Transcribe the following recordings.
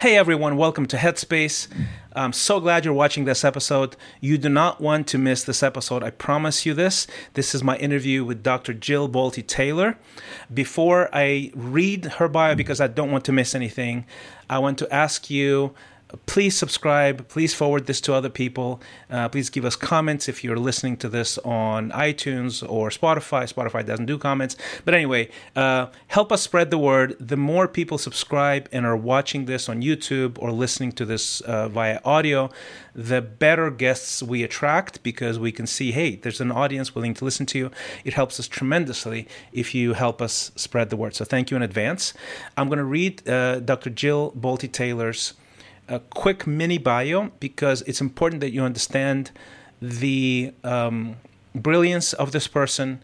Hey everyone, welcome to Headspace. I'm so glad you're watching this episode. You do not want to miss this episode. I promise you this. This is my interview with Dr. Jill Bolte Taylor. Before I read her bio, because I don't want to miss anything, I want to ask you please subscribe. Please forward this to other people. Uh, please give us comments if you're listening to this on iTunes or Spotify. Spotify doesn't do comments. But anyway, uh, help us spread the word. The more people subscribe and are watching this on YouTube or listening to this uh, via audio, the better guests we attract because we can see, hey, there's an audience willing to listen to you. It helps us tremendously if you help us spread the word. So thank you in advance. I'm going to read uh, Dr. Jill Bolte Taylor's a quick mini bio because it's important that you understand the um, brilliance of this person,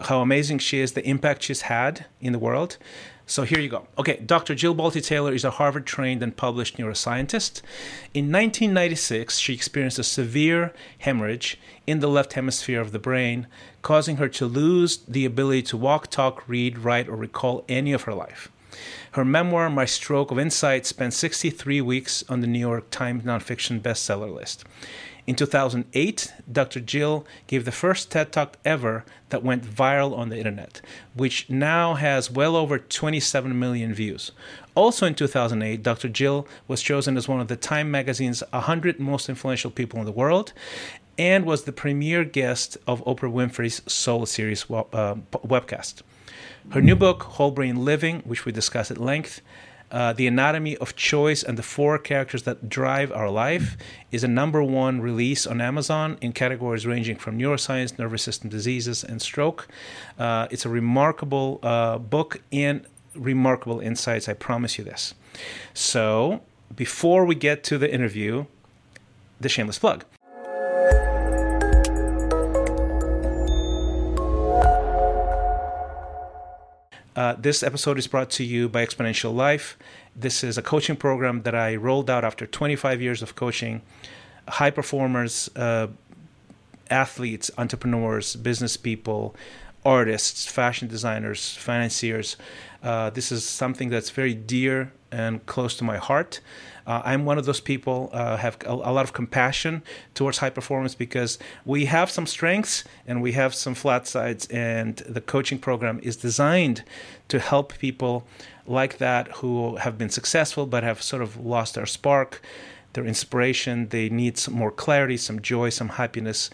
how amazing she is, the impact she's had in the world. So here you go. Okay, Dr. Jill Bolte Taylor is a Harvard trained and published neuroscientist. In 1996, she experienced a severe hemorrhage in the left hemisphere of the brain, causing her to lose the ability to walk, talk, read, write, or recall any of her life. Her memoir, My Stroke of Insight, spent 63 weeks on the New York Times nonfiction bestseller list. In 2008, Dr. Jill gave the first TED Talk ever that went viral on the internet, which now has well over 27 million views. Also in 2008, Dr. Jill was chosen as one of the Time magazine's 100 most influential people in the world and was the premier guest of Oprah Winfrey's Soul series uh, webcast. Her new book, Whole Brain Living, which we discuss at length, uh, The Anatomy of Choice and the Four Characters That Drive Our Life, is a number one release on Amazon in categories ranging from neuroscience, nervous system diseases, and stroke. Uh, it's a remarkable uh, book and remarkable insights, I promise you this. So, before we get to the interview, the shameless plug. Uh, this episode is brought to you by Xponential Life. This is a coaching program that I rolled out after 25 years of coaching high performers, uh, athletes, entrepreneurs, business people, artists, fashion designers, financiers. Uh, this is something that's very dear and close to my heart. Uh, I'm one of those people uh, have a, a, lot of compassion towards high performance because we have some strengths and we have some flat sides, and the coaching program is designed to help people like that who have been successful but have sort of lost their spark, their inspiration. They need some more clarity, some joy, some happiness.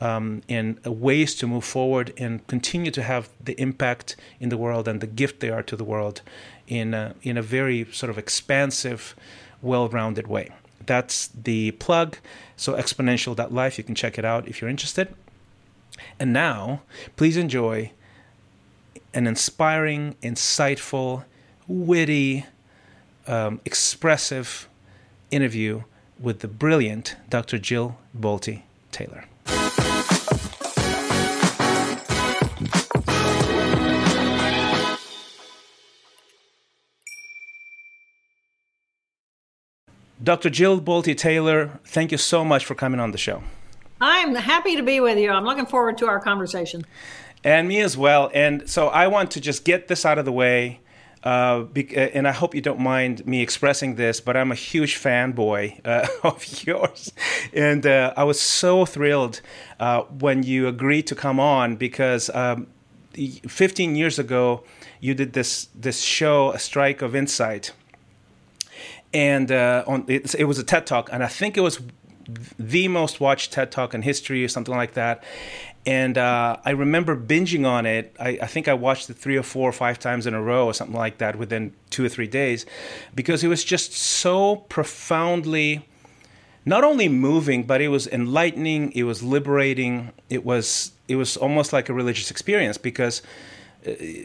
Um, and ways to move forward and continue to have the impact in the world and the gift they are to the world in a, in a very sort of expansive well rounded way. That's the plug. So, xponential.life, you can check it out if you're interested. And now, please enjoy an inspiring, insightful, witty, um, expressive interview with the brilliant Dr. Jill Bolte Taylor. Dr. Jill Bolte Taylor, thank you so much for coming on the show. I'm happy to be with you. I'm looking forward to our conversation. And me as well. And so I want to just get this out of the way. Uh, uh, and I hope you don't mind me expressing this, but I'm a huge fanboy uh, of yours. And uh, I was so thrilled uh, when you agreed to come on because um, 15 years ago, you did this, this show, A Strike of Insight and uh, on it, it was a TED talk, and I think it was the most watched TED talk in history or something like that. And uh, I remember binging on it. I, I, think I watched it three or four or five times in a row or something like that within two or three days because it was just so profoundly not only moving, but it was enlightening, it was liberating, it was it was almost like a religious experience because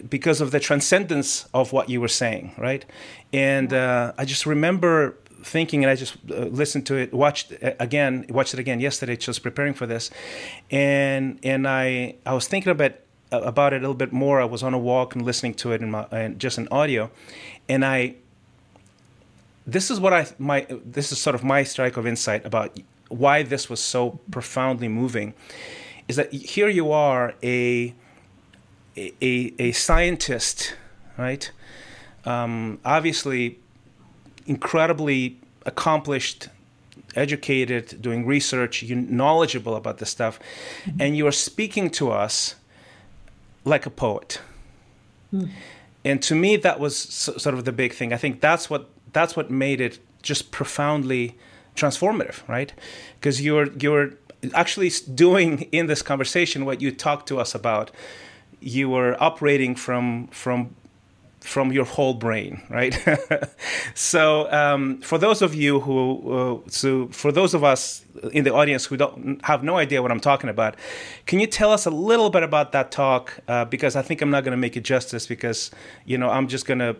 because of the transcendence of what you were saying, right? And uh, I just remember thinking, and I just uh, listened to it, watched it again, watched it again yesterday, just preparing for this, and and I I was thinking about about it a little bit more. I was on a walk and listening to it in my and just in audio, and I. This is what I my this is sort of my strike of insight about why this was so profoundly moving, is that here you are a a, a scientist, right? Um, obviously, incredibly accomplished educated doing research you're knowledgeable about this stuff mm-hmm. and you are speaking to us like a poet mm. and to me that was sort of the big thing i think that's what that's what made it just profoundly transformative right because you're you're actually doing in this conversation what you talked to us about you were operating from from from your whole brain, right? so, um, for those of you who, uh, so for those of us in the audience who don't have no idea what I'm talking about, can you tell us a little bit about that talk? Uh, because I think I'm not going to make it justice because you know I'm just going to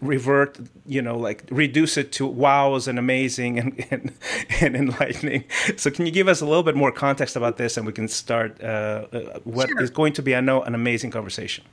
revert, you know, like reduce it to wows and amazing and, and, and, enlightening. So, can you give us a little bit more context about this, and we can start uh, uh what sure. is going to be, I know, an amazing conversation.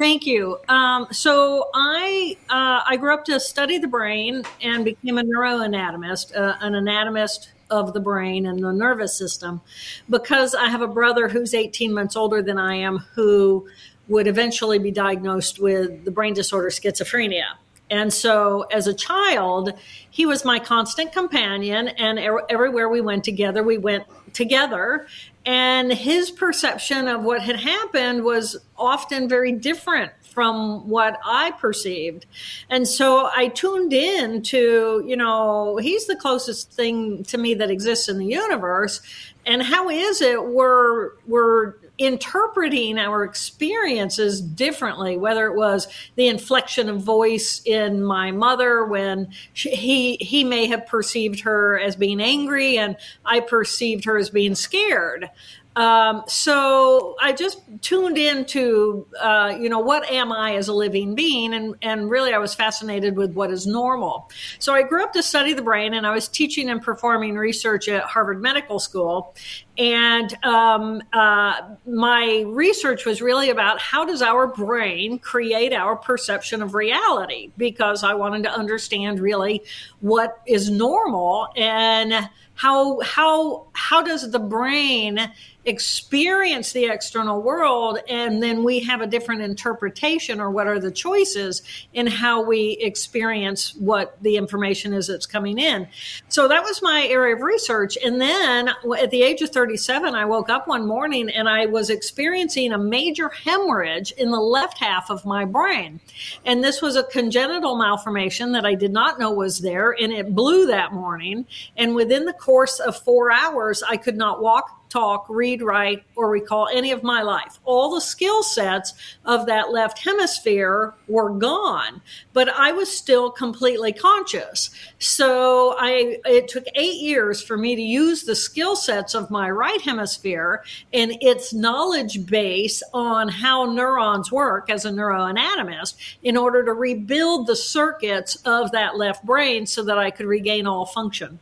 Thank you. Um, so I uh, I grew up to study the brain and became a neuroanatomist, uh, an anatomist of the brain and the nervous system, because I have a brother who's 18 months older than I am, who would eventually be diagnosed with the brain disorder schizophrenia. And so, as a child, he was my constant companion, and er- everywhere we went together, we went together. And his perception of what had happened was often very different from what I perceived. And so I tuned in to, you know, he's the closest thing to me that exists in the universe. And how is it we're we're interpreting our experiences differently, whether it was the inflection of voice in my mother when she, he he may have perceived her as being angry and I perceived her as being scared. Um, so I just tuned into, uh, you know, what am I as a living being? And, and really I was fascinated with what is normal. So I grew up to study the brain and I was teaching and performing research at Harvard Medical School. And um, uh, my research was really about how does our brain create our perception of reality? Because I wanted to understand really what is normal and how how how does the brain experience the external world? And then we have a different interpretation or what are the choices in how we experience what the information is that's coming in. So that was my area of research. And then at the age of 37 i woke up one morning and i was experiencing a major hemorrhage in the left half of my brain. And this was a congenital malformation that i did not know was there and it blew that morning. And within the course of four hours, I could not walk, talk, read, write, or recall any of my life. All the skill sets of that left hemisphere were gone, but I was still completely conscious. So I, it took eight years for me to use the skill sets of my right hemisphere and its knowledge base on how neurons work as a neuroanatomist in order to rebuild the circuits of that left brain so that I could regain all function.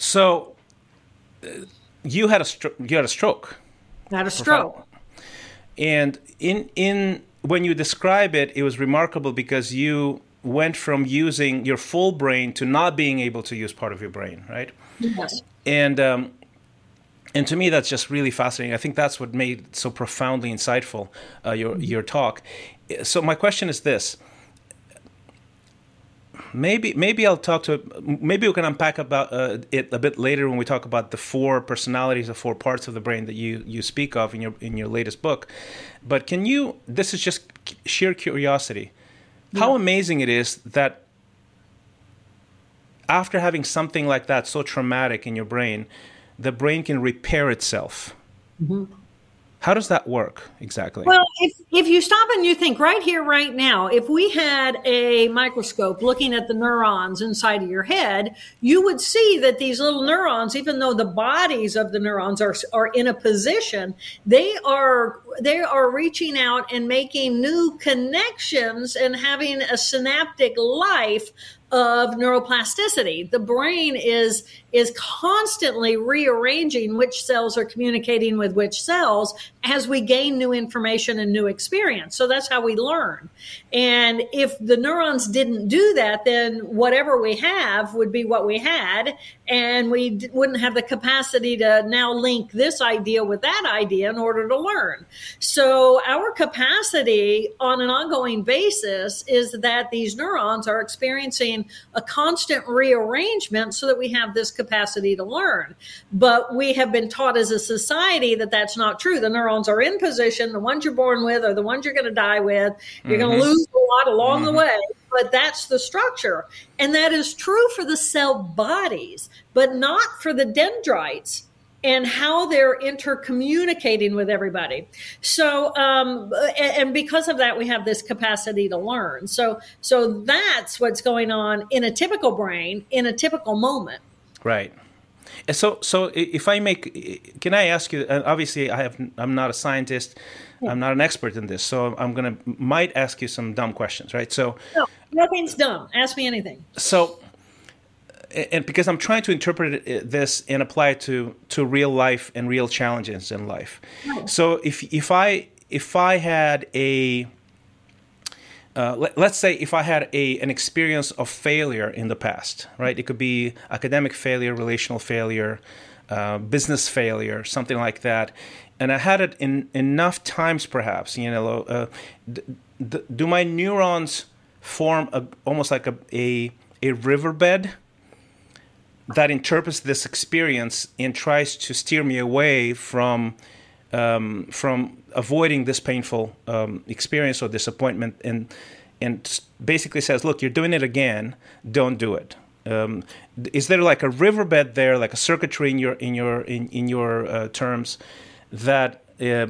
So, uh, you had a stro- you had a stroke. Had a stroke. And in in when you describe it, it was remarkable because you went from using your full brain to not being able to use part of your brain, right? Yes. And um, and to me, that's just really fascinating. I think that's what made it so profoundly insightful uh, your mm-hmm. your talk. So my question is this: maybe maybe I'll talk to maybe we can unpack about uh, it a bit later when we talk about the four personalities, the four parts of the brain that you you speak of in your in your latest book. But can you? This is just sheer curiosity. Yeah. How amazing it is that after having something like that so traumatic in your brain, the brain can repair itself. Mm-hmm. How does that work exactly? Well, if, if you stop and you think right here, right now, if we had a microscope looking at the neurons inside of your head, you would see that these little neurons, even though the bodies of the neurons are, are in a position, they are, they are reaching out and making new connections and having a synaptic life of neuroplasticity. The brain is is constantly rearranging which cells are communicating with which cells as we gain new information and new experience. So that's how we learn. And if the neurons didn't do that, then whatever we have would be what we had. And we d- wouldn't have the capacity to now link this idea with that idea in order to learn. So our capacity on an ongoing basis is that these neurons are experiencing a constant rearrangement so that we have this capacity to learn. But we have been taught as a society that that's not true. The neurons are in position. The ones you're born with are the ones you're going to die with. You're mm-hmm. going to lose a lot along mm-hmm. the way but that's the structure. And that is true for the cell bodies, but not for the dendrites and how they're intercommunicating with everybody. So, um, and because of that, we have this capacity to learn. So, so that's what's going on in a typical brain in a typical moment. Right. Uh, so, so if I make, can I ask you? Obviously, I have. I'm not a scientist. I'm not an expert in this, so I'm gonna might ask you some dumb questions, right? So, no, nothing's dumb. Ask me anything. So, and because I'm trying to interpret uh, this and apply it to to real life and real challenges in life. Oh. So if if I if I had a uh, let, us say if I had a an experience of failure in the past, right? It could be academic failure, relational failure, uh, business failure, something like that, and I had it in enough times, perhaps. You know, uh, d- d- do my neurons form a, almost like a, a a riverbed? that interprets this experience and tries to steer me away from um, from avoiding this painful um, experience or disappointment and and basically says, look, you're doing it again. Don't do it. Um, is there like a riverbed there, like a circuitry in your in your in, in your uh, terms that uh,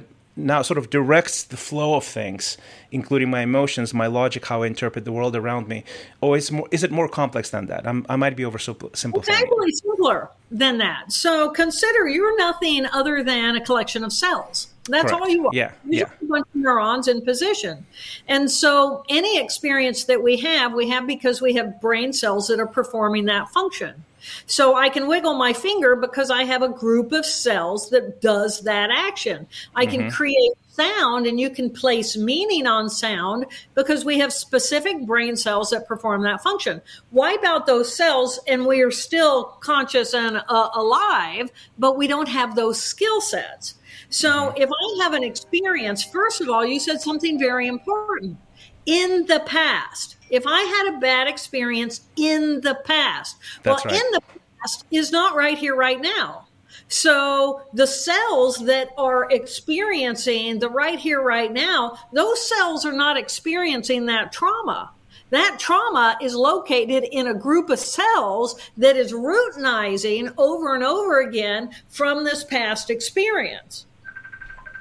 now sort of directs the flow of things, including my emotions, my logic, how I interpret the world around me? Oh, or is, more, is it more complex than that? I'm, i might be oversimplifying. It's actually simpler than that. So consider you're nothing other than a collection of cells. That's Correct. all you are. Yeah, you yeah. A bunch of neurons in position. And so any experience that we have, we have because we have brain cells that are performing that function. So I can wiggle my finger because I have a group of cells that does that action. I can mm-hmm. create sound and you can place meaning on sound because we have specific brain cells that perform that function. Wipe out those cells and we are still conscious and uh, alive, but we don't have those skill sets. So mm-hmm. if I have an experience, first of all, you said something very important in the past. If I had a bad experience in the past, That's well, right. in the past is not right here, right now. So the cells that are experiencing the right here, right now, those cells are not experiencing that trauma. That trauma is located in a group of cells that is routinizing over and over again from this past experience.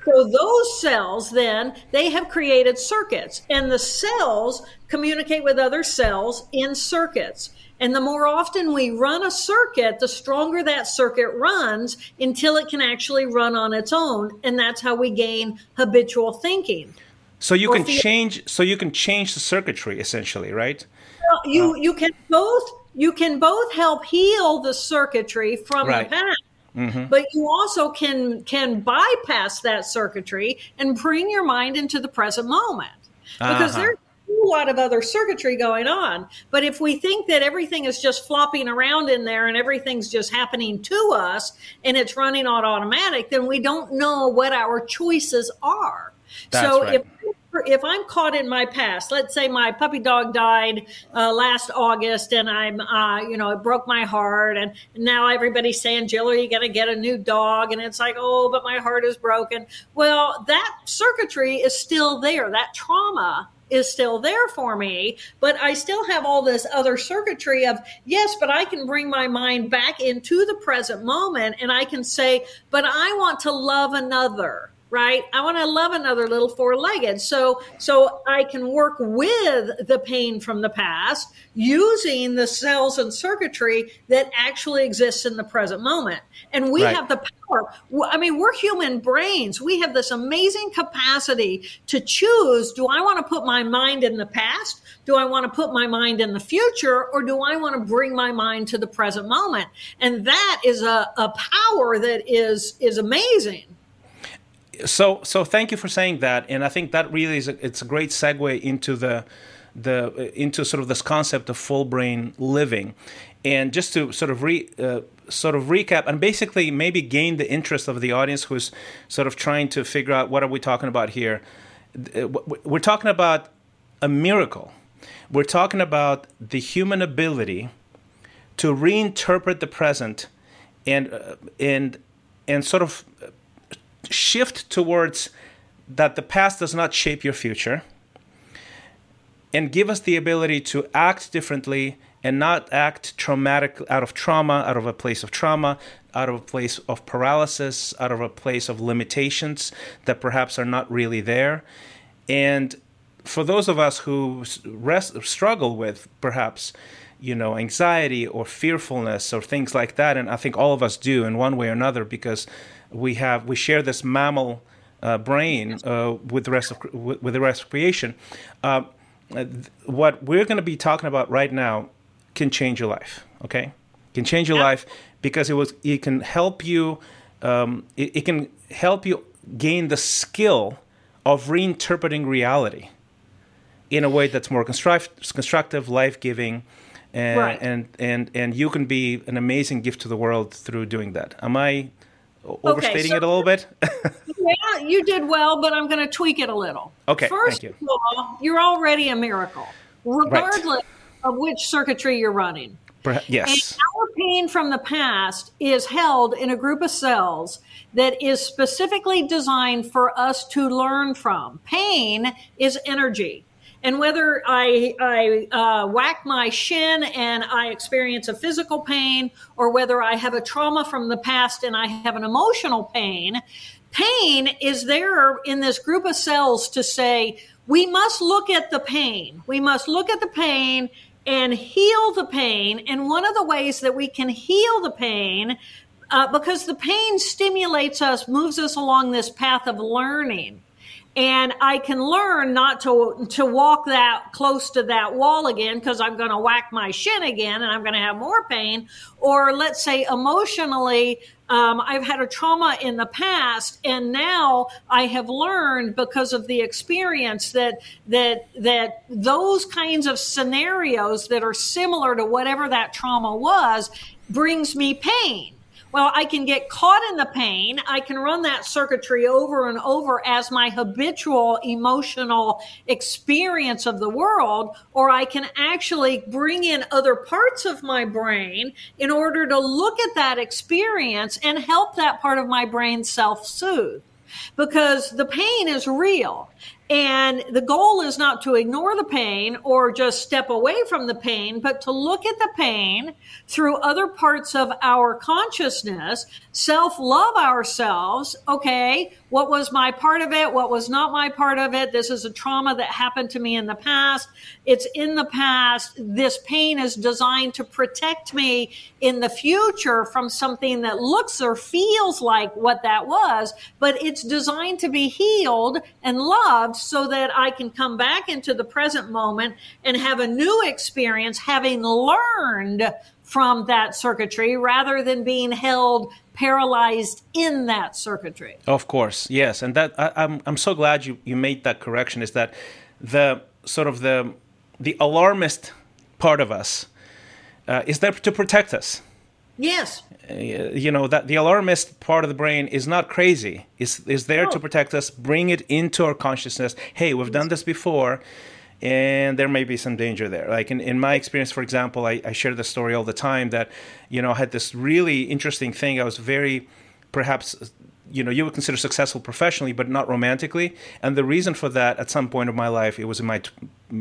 So those cells then they have created circuits and the cells communicate with other cells in circuits. And the more often we run a circuit, the stronger that circuit runs until it can actually run on its own. And that's how we gain habitual thinking. So you can change so you can change the circuitry essentially, right? Well, you uh, you can both you can both help heal the circuitry from right. the past Mm-hmm. But you also can can bypass that circuitry and bring your mind into the present moment because uh-huh. there's a lot of other circuitry going on. But if we think that everything is just flopping around in there and everything's just happening to us and it's running on automatic, then we don't know what our choices are. That's so right. if if I'm caught in my past, let's say my puppy dog died uh, last August, and I'm, uh, you know, it broke my heart, and now everybody's saying, Jill, are you going to get a new dog? And it's like, oh, but my heart is broken. Well, that circuitry is still there. That trauma is still there for me, but I still have all this other circuitry of, yes, but I can bring my mind back into the present moment, and I can say, but I want to love another right? I want to love another little four-legged. So so i can work with the pain from the past using the cells and circuitry that actually exists in the present moment. And we right. have the power. I mean we're human brains. We have this amazing capacity to choose do i want to put my mind in the past? Do i want to put my mind in the future? Or do i want to bring my mind to the present moment? And that is a, a power that is is amazing so so thank you for saying that, and I think that really is a, it's a great segue into the the into sort of this concept of full brain living, and just to sort of re uh, sort of recap and basically maybe gain the interest of the audience who's sort of trying to figure out what are we talking about here. Uh, we're talking about a miracle We're talking about the human ability to reinterpret the present and uh, and and sort of shift towards that the past does not shape your future and give us the ability to act differently and not act traumatic out of trauma, out of a place of trauma, out of a place of paralysis, out of a place of limitations that perhaps are not really there. And for those of us who rest, struggle with perhaps you know anxiety or fearfulness or things like that and i think all of us do in one way or another because we have we share this mammal uh, brain uh, with the rest of with the rest of creation uh, what we're going to be talking about right now can change your life. Okay, can change your yeah. life because it was it can help you. Um, it, it can help you gain the skill of reinterpreting reality in a way that's more construct, constructive, life giving, and, right. and and and you can be an amazing gift to the world through doing that. Am I overstating okay, so, it a little bit? yeah, you did well, but I'm going to tweak it a little. Okay, first you. of all, you're already a miracle, regardless right. of which circuitry you're running. Yes. And our pain from the past is held in a group of cells that is specifically designed for us to learn from. Pain is energy. And whether I, I uh, whack my shin and I experience a physical pain, or whether I have a trauma from the past and I have an emotional pain, pain is there in this group of cells to say, we must look at the pain. We must look at the pain and heal the pain. And one of the ways that we can heal the pain, uh, because the pain stimulates us, moves us along this path of learning and I can learn not to to walk that close to that wall again because I'm going to whack my shin again and I'm going to have more pain. Or let's say emotionally, um, I've had a trauma in the past, and now I have learned because of the experience that that that those kinds of scenarios that are similar to whatever that trauma was brings me pain. Well, I can get caught in the pain. I can run that circuitry over and over as my habitual emotional experience of the world, or I can actually bring in other parts of my brain in order to look at that experience and help that part of my brain self soothe because the pain is real. And the goal is not to ignore the pain or just step away from the pain, but to look at the pain through other parts of our consciousness, self love ourselves. Okay, what was my part of it? What was not my part of it? This is a trauma that happened to me in the past. It's in the past. This pain is designed to protect me in the future from something that looks or feels like what that was, but it's designed to be healed and loved so that I can come back into the present moment and have a new experience having learned from that circuitry rather than being held paralyzed in that circuitry. Of course, yes, and that I, am I'm, I'm so glad you you made that correction. Is that the sort of the the alarmist part of us uh, is there to protect us? Yes. Uh, you know that the alarmist part of the brain is not crazy. is is there to protect us, bring it into our consciousness. Hey, we've done this before and there may be some danger there. Like in, in my experience, for example, I, I share the story all the time that, you know, I had this really interesting thing. I was very, perhaps, you know, you would consider successful professionally, but not romantically. And the reason for that, at some point of my life, it was in my t-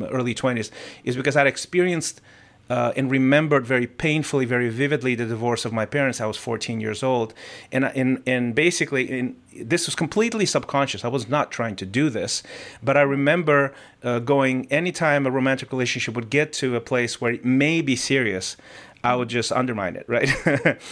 early 20s, is because I'd experienced – uh, and remembered very painfully, very vividly the divorce of my parents. I was 14 years old, and and and basically, in, this was completely subconscious. I was not trying to do this, but I remember uh, going anytime a romantic relationship would get to a place where it may be serious. I would just undermine it, right?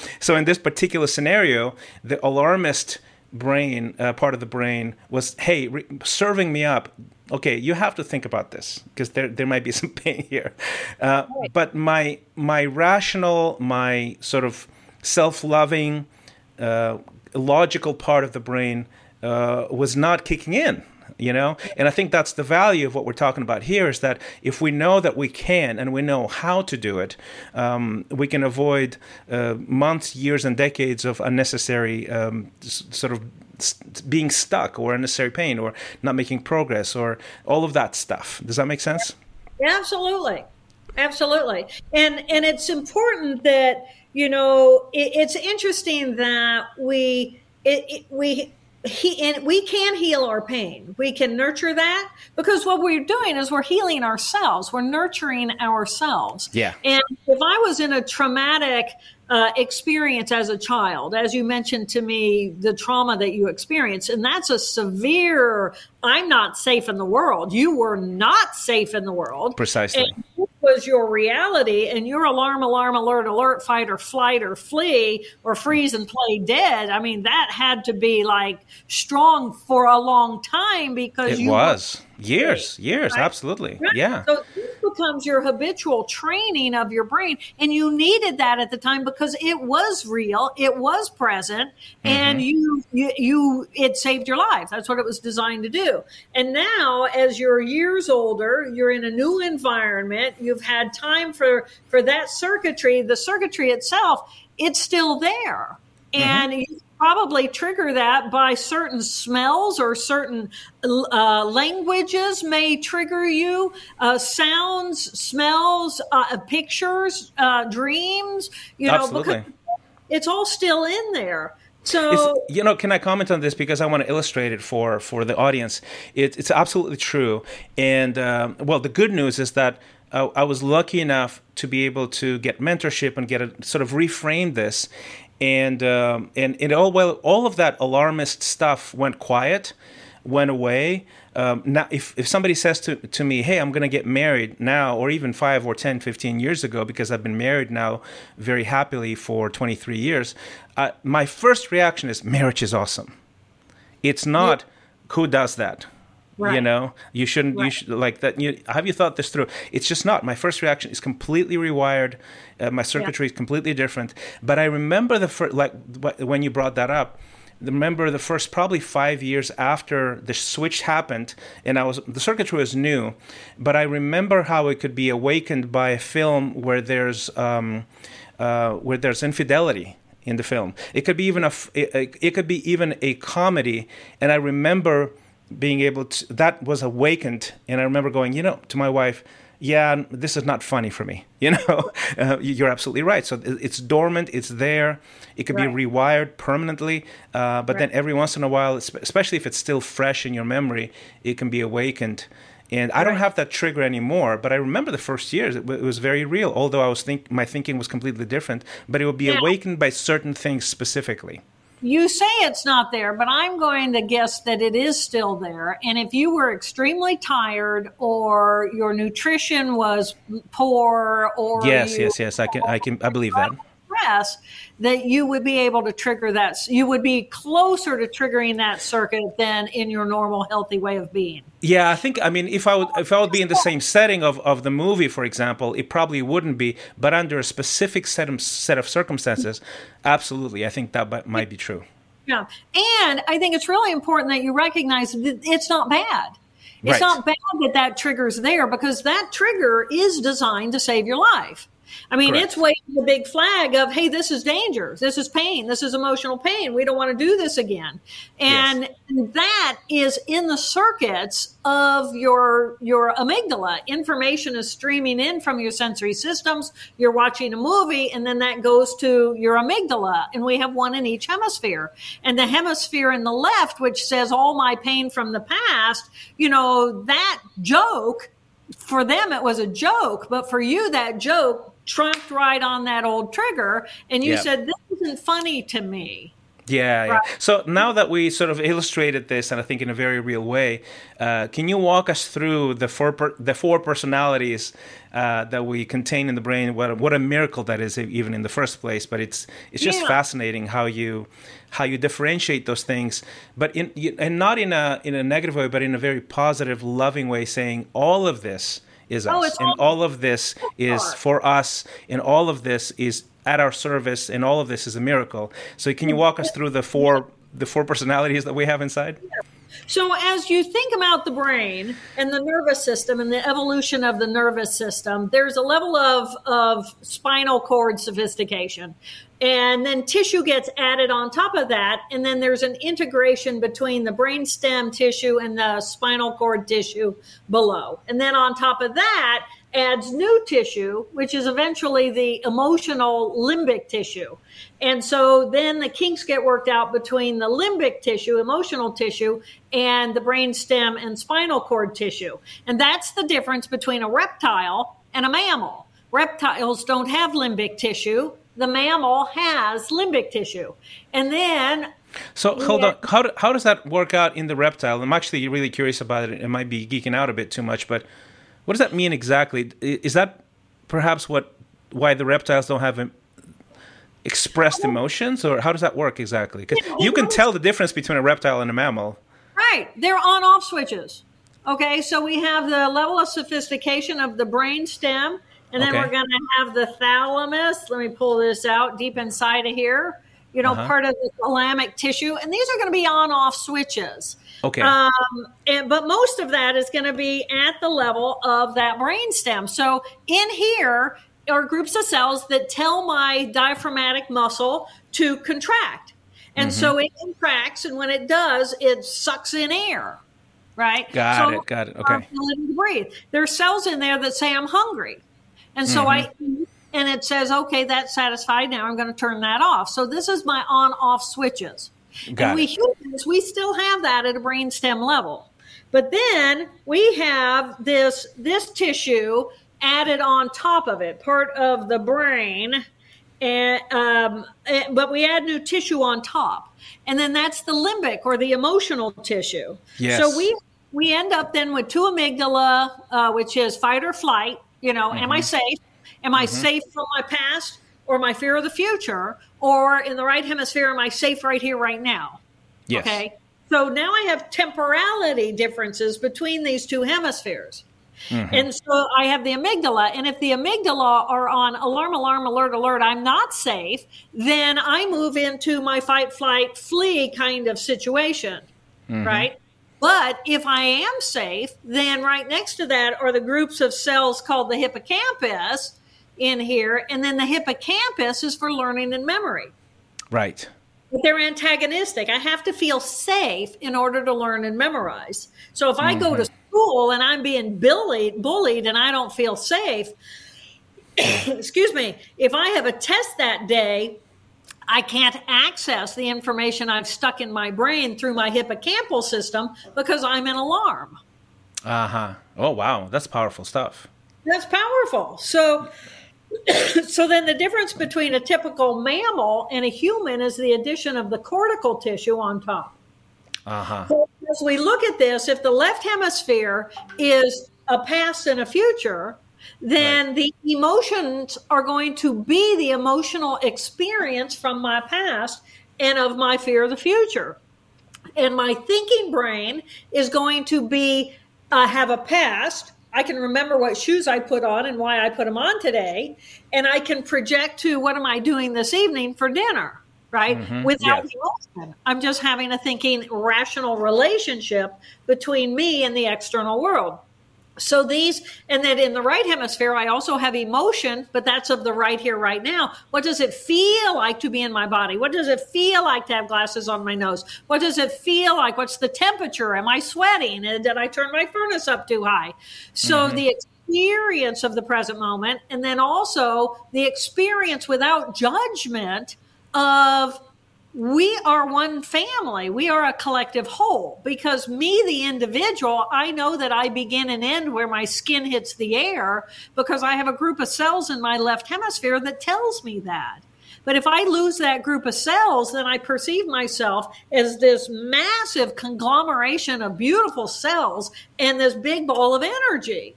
so in this particular scenario, the alarmist brain, uh, part of the brain, was, hey, re- serving me up okay, you have to think about this because there there might be some pain here. Uh, right. But my my rational, my sort of self-loving, uh, logical part of the brain uh, was not kicking in. You know, and I think that's the value of what we're talking about here is that if we know that we can and we know how to do it, um, we can avoid uh, months, years, and decades of unnecessary um, sort of being stuck or unnecessary pain or not making progress or all of that stuff. Does that make sense? Absolutely, absolutely, and and it's important that you know it, it's interesting that we it, it, we he and we can heal our pain. We can nurture that because what we're doing is we're healing ourselves. We're nurturing ourselves. Yeah. And if I was in a traumatic uh, experience as a child, as you mentioned to me, the trauma that you experienced, and that's a severe. I'm not safe in the world. You were not safe in the world. Precisely. And was your reality and your alarm, alarm, alert, alert, fight or flight or flee or freeze and play dead. I mean, that had to be like strong for a long time because it was years, years, right? absolutely. Right? Yeah. So this becomes your habitual training of your brain. And you needed that at the time because it was real, it was present, mm-hmm. and you, you, you, it saved your life. That's what it was designed to do. And now, as you're years older, you're in a new environment, you've had time for, for that circuitry, the circuitry itself, it's still there. Mm-hmm. And mm-hmm. you probably trigger that by certain smells or certain uh, languages may trigger you. Uh, sounds smells uh, pictures uh, dreams you know Absolutely. because it's all still in there. So you know, can I comment on this? Because I want to illustrate it for for the audience? It, it's absolutely true, and um, well, the good news is that uh, I was lucky enough to be able to get mentorship and get a sort of reframe this, and um, and it all well all of that alarmist stuff went quiet, went away. Um, now, if, if somebody says to, to me, hey, I'm going to get married now, or even five or 10, 15 years ago, because I've been married now very happily for 23 years, uh, my first reaction is marriage is awesome. It's not yeah. who does that. Right. You know, you shouldn't. Right. You should like that. You have you thought this through? It's just not. My first reaction is completely rewired. Uh, my circuitry yeah. is completely different. But I remember the first, like when you brought that up. Remember the first probably five years after the switch happened, and I was the circuitry was new, but I remember how it could be awakened by a film where there's um, uh, where there's infidelity in the film. It could be even a it, it could be even a comedy, and I remember being able to that was awakened and i remember going you know to my wife yeah this is not funny for me you know uh, you're absolutely right so it's dormant it's there it could right. be rewired permanently uh, but right. then every once in a while especially if it's still fresh in your memory it can be awakened and I don't have that trigger anymore, but I remember the first years it, w- it was very real. Although I was think my thinking was completely different, but it would be yeah. awakened by certain things specifically you say it's not there, but I'm going to guess that it is still there. And if you were extremely tired or your nutrition was poor or Yes, yes, yes, I can I can I believe that stress that you would be able to trigger that. You would be closer to triggering that circuit than in your normal healthy way of being. Yeah, I think. I mean, if I would, if I would be in the same setting of, of the movie, for example, it probably wouldn't be. But under a specific set of, set of circumstances, absolutely, I think that might be true. Yeah, and I think it's really important that you recognize that it's not bad. It's right. not bad that that trigger's there because that trigger is designed to save your life. I mean, Correct. it's waving the big flag of, hey, this is danger. This is pain. This is emotional pain. We don't want to do this again. And yes. that is in the circuits of your your amygdala. Information is streaming in from your sensory systems. You're watching a movie, and then that goes to your amygdala. And we have one in each hemisphere. And the hemisphere in the left, which says all my pain from the past, you know, that joke for them it was a joke, but for you that joke trumped right on that old trigger and you yep. said this isn't funny to me yeah, right. yeah. So now that we sort of illustrated this, and I think in a very real way, uh, can you walk us through the four per- the four personalities uh, that we contain in the brain? What what a miracle that is, even in the first place. But it's it's just yeah. fascinating how you how you differentiate those things, but in and not in a in a negative way, but in a very positive, loving way, saying all of this is us, oh, us. and all of this is for us. And all of this is at our service. And all of this is a miracle. So can you walk us through the four the four personalities that we have inside? So, as you think about the brain and the nervous system and the evolution of the nervous system, there's a level of, of spinal cord sophistication. And then tissue gets added on top of that. And then there's an integration between the brain stem tissue and the spinal cord tissue below. And then on top of that, adds new tissue, which is eventually the emotional limbic tissue. And so then the kinks get worked out between the limbic tissue, emotional tissue, and the brain stem and spinal cord tissue. And that's the difference between a reptile and a mammal. Reptiles don't have limbic tissue. The mammal has limbic tissue. And then so hold on. How, do, how does that work out in the reptile? I'm actually really curious about it. It might be geeking out a bit too much, but what does that mean exactly? Is that perhaps what why the reptiles don't have expressed emotions, or how does that work exactly? Because you can tell the difference between a reptile and a mammal. Right, they're on-off switches. Okay, so we have the level of sophistication of the brain stem, and then okay. we're going to have the thalamus. Let me pull this out deep inside of here. You know, uh-huh. part of the thalamic tissue, and these are going to be on-off switches. Okay. Um, and, but most of that is going to be at the level of that brain stem. So in here are groups of cells that tell my diaphragmatic muscle to contract. And mm-hmm. so it contracts, and when it does, it sucks in air. Right? Got so it. Got it. Okay. Ability to breathe. There are cells in there that say I'm hungry, and so mm-hmm. I and it says, okay, that's satisfied. Now I'm going to turn that off. So this is my on-off switches. Got and we humans, we still have that at a brainstem level. But then we have this this tissue added on top of it, part of the brain, and, um, and, but we add new tissue on top, and then that's the limbic or the emotional tissue. Yes. So we we end up then with two amygdala, uh, which is fight or flight. You know, mm-hmm. am I mm-hmm. safe? Am I mm-hmm. safe from my past or my fear of the future? Or in the right hemisphere, am I safe right here, right now? Yes. Okay. So now I have temporality differences between these two hemispheres. Mm-hmm. And so I have the amygdala. And if the amygdala are on alarm, alarm, alert, alert, I'm not safe, then I move into my fight, flight, flee kind of situation. Mm-hmm. Right. But if I am safe, then right next to that are the groups of cells called the hippocampus in here. And then the hippocampus is for learning and memory. Right. But they're antagonistic. I have to feel safe in order to learn and memorize. So if I mm-hmm. go to mm-hmm. school and I'm being bullied, bullied and I don't feel safe, excuse me, if I have a test that day, I can't access the information I've stuck in my brain through my hippocampal system because I'm in alarm. Uh huh. Oh, wow. That's powerful stuff. That's powerful. So, so then the difference between a typical mammal and a human is the addition of the cortical tissue on top. Uh-huh. So as we look at this, if the left hemisphere is a past and a future, then right. the emotions are going to be the emotional experience from my past and of my fear of the future. And my thinking brain is going to be uh, have a past I can remember what shoes I put on and why I put them on today. And I can project to what am I doing this evening for dinner, right? Mm-hmm. Without yes. emotion. I'm just having a thinking, rational relationship between me and the external world. So these, and then in the right hemisphere, I also have emotion, but that's of the right here, right now. What does it feel like to be in my body? What does it feel like to have glasses on my nose? What does it feel like? What's the temperature? Am I sweating? And did I turn my furnace up too high? So mm-hmm. the experience of the present moment, and then also the experience without judgment of we are one family. We are a collective whole because me, the individual, I know that I begin and end where my skin hits the air because I have a group of cells in my left hemisphere that tells me that. But if I lose that group of cells, then I perceive myself as this massive conglomeration of beautiful cells and this big ball of energy.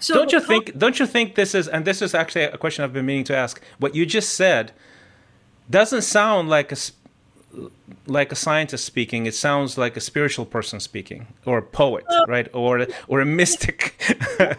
So don't you think? Don't you think this is? And this is actually a question I've been meaning to ask. What you just said doesn't sound like a like a scientist speaking, it sounds like a spiritual person speaking, or a poet, right, or or a mystic.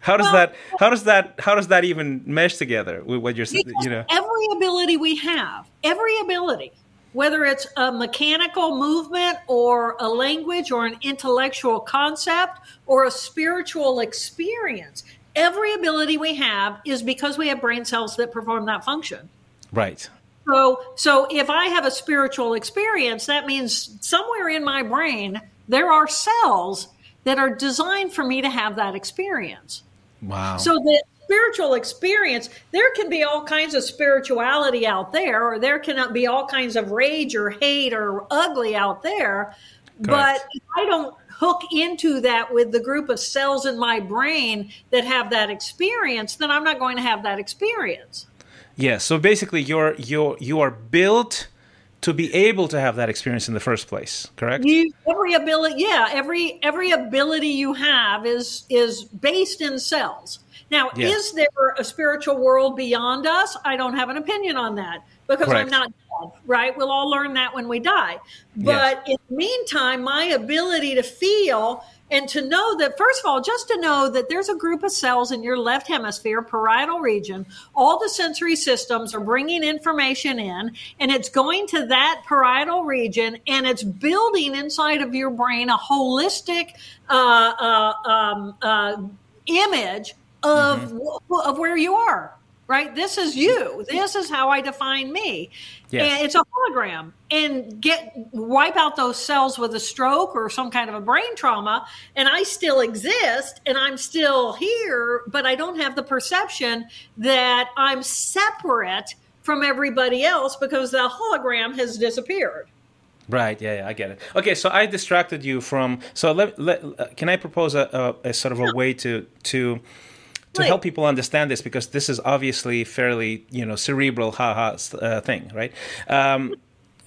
how does that? How does that? How does that even mesh together with what you're? saying? You know, every ability we have, every ability, whether it's a mechanical movement or a language or an intellectual concept or a spiritual experience. Every ability we have is because we have brain cells that perform that function. Right. So, so if I have a spiritual experience, that means somewhere in my brain there are cells that are designed for me to have that experience. Wow. So the spiritual experience, there can be all kinds of spirituality out there, or there can be all kinds of rage or hate or ugly out there. Correct. But if I don't hook into that with the group of cells in my brain that have that experience, then I'm not going to have that experience. Yeah. So basically, you're you're you are built to be able to have that experience in the first place correct you, every ability yeah every every ability you have is is based in cells now yeah. is there a spiritual world beyond us i don't have an opinion on that because correct. i'm not dead right we'll all learn that when we die but yes. in the meantime my ability to feel and to know that, first of all, just to know that there's a group of cells in your left hemisphere, parietal region, all the sensory systems are bringing information in, and it's going to that parietal region, and it's building inside of your brain a holistic uh, uh, um, uh, image of, mm-hmm. of where you are right? This is you. This is how I define me. Yes. And it's a hologram. And get wipe out those cells with a stroke or some kind of a brain trauma, and I still exist and I'm still here, but I don't have the perception that I'm separate from everybody else because the hologram has disappeared. Right. Yeah, yeah, I get it. Okay, so I distracted you from. So let, let uh, can I propose a, a, a sort of a way to to to help people understand this because this is obviously fairly you know cerebral haha uh, thing right? Um,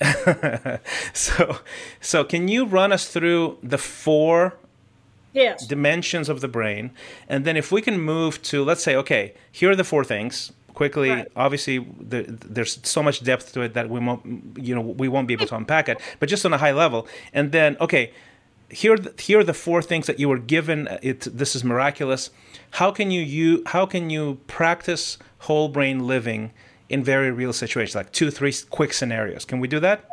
so so can you run us through the four yes. dimensions of the brain? And then if we can move to let's say okay here are the four things. Quickly right. obviously the, there's so much depth to it that we won't you know we won't be able to unpack it but just on a high level. And then okay here here are the four things that you were given it this is miraculous how can you, you how can you practice whole brain living in very real situations like two three quick scenarios can we do that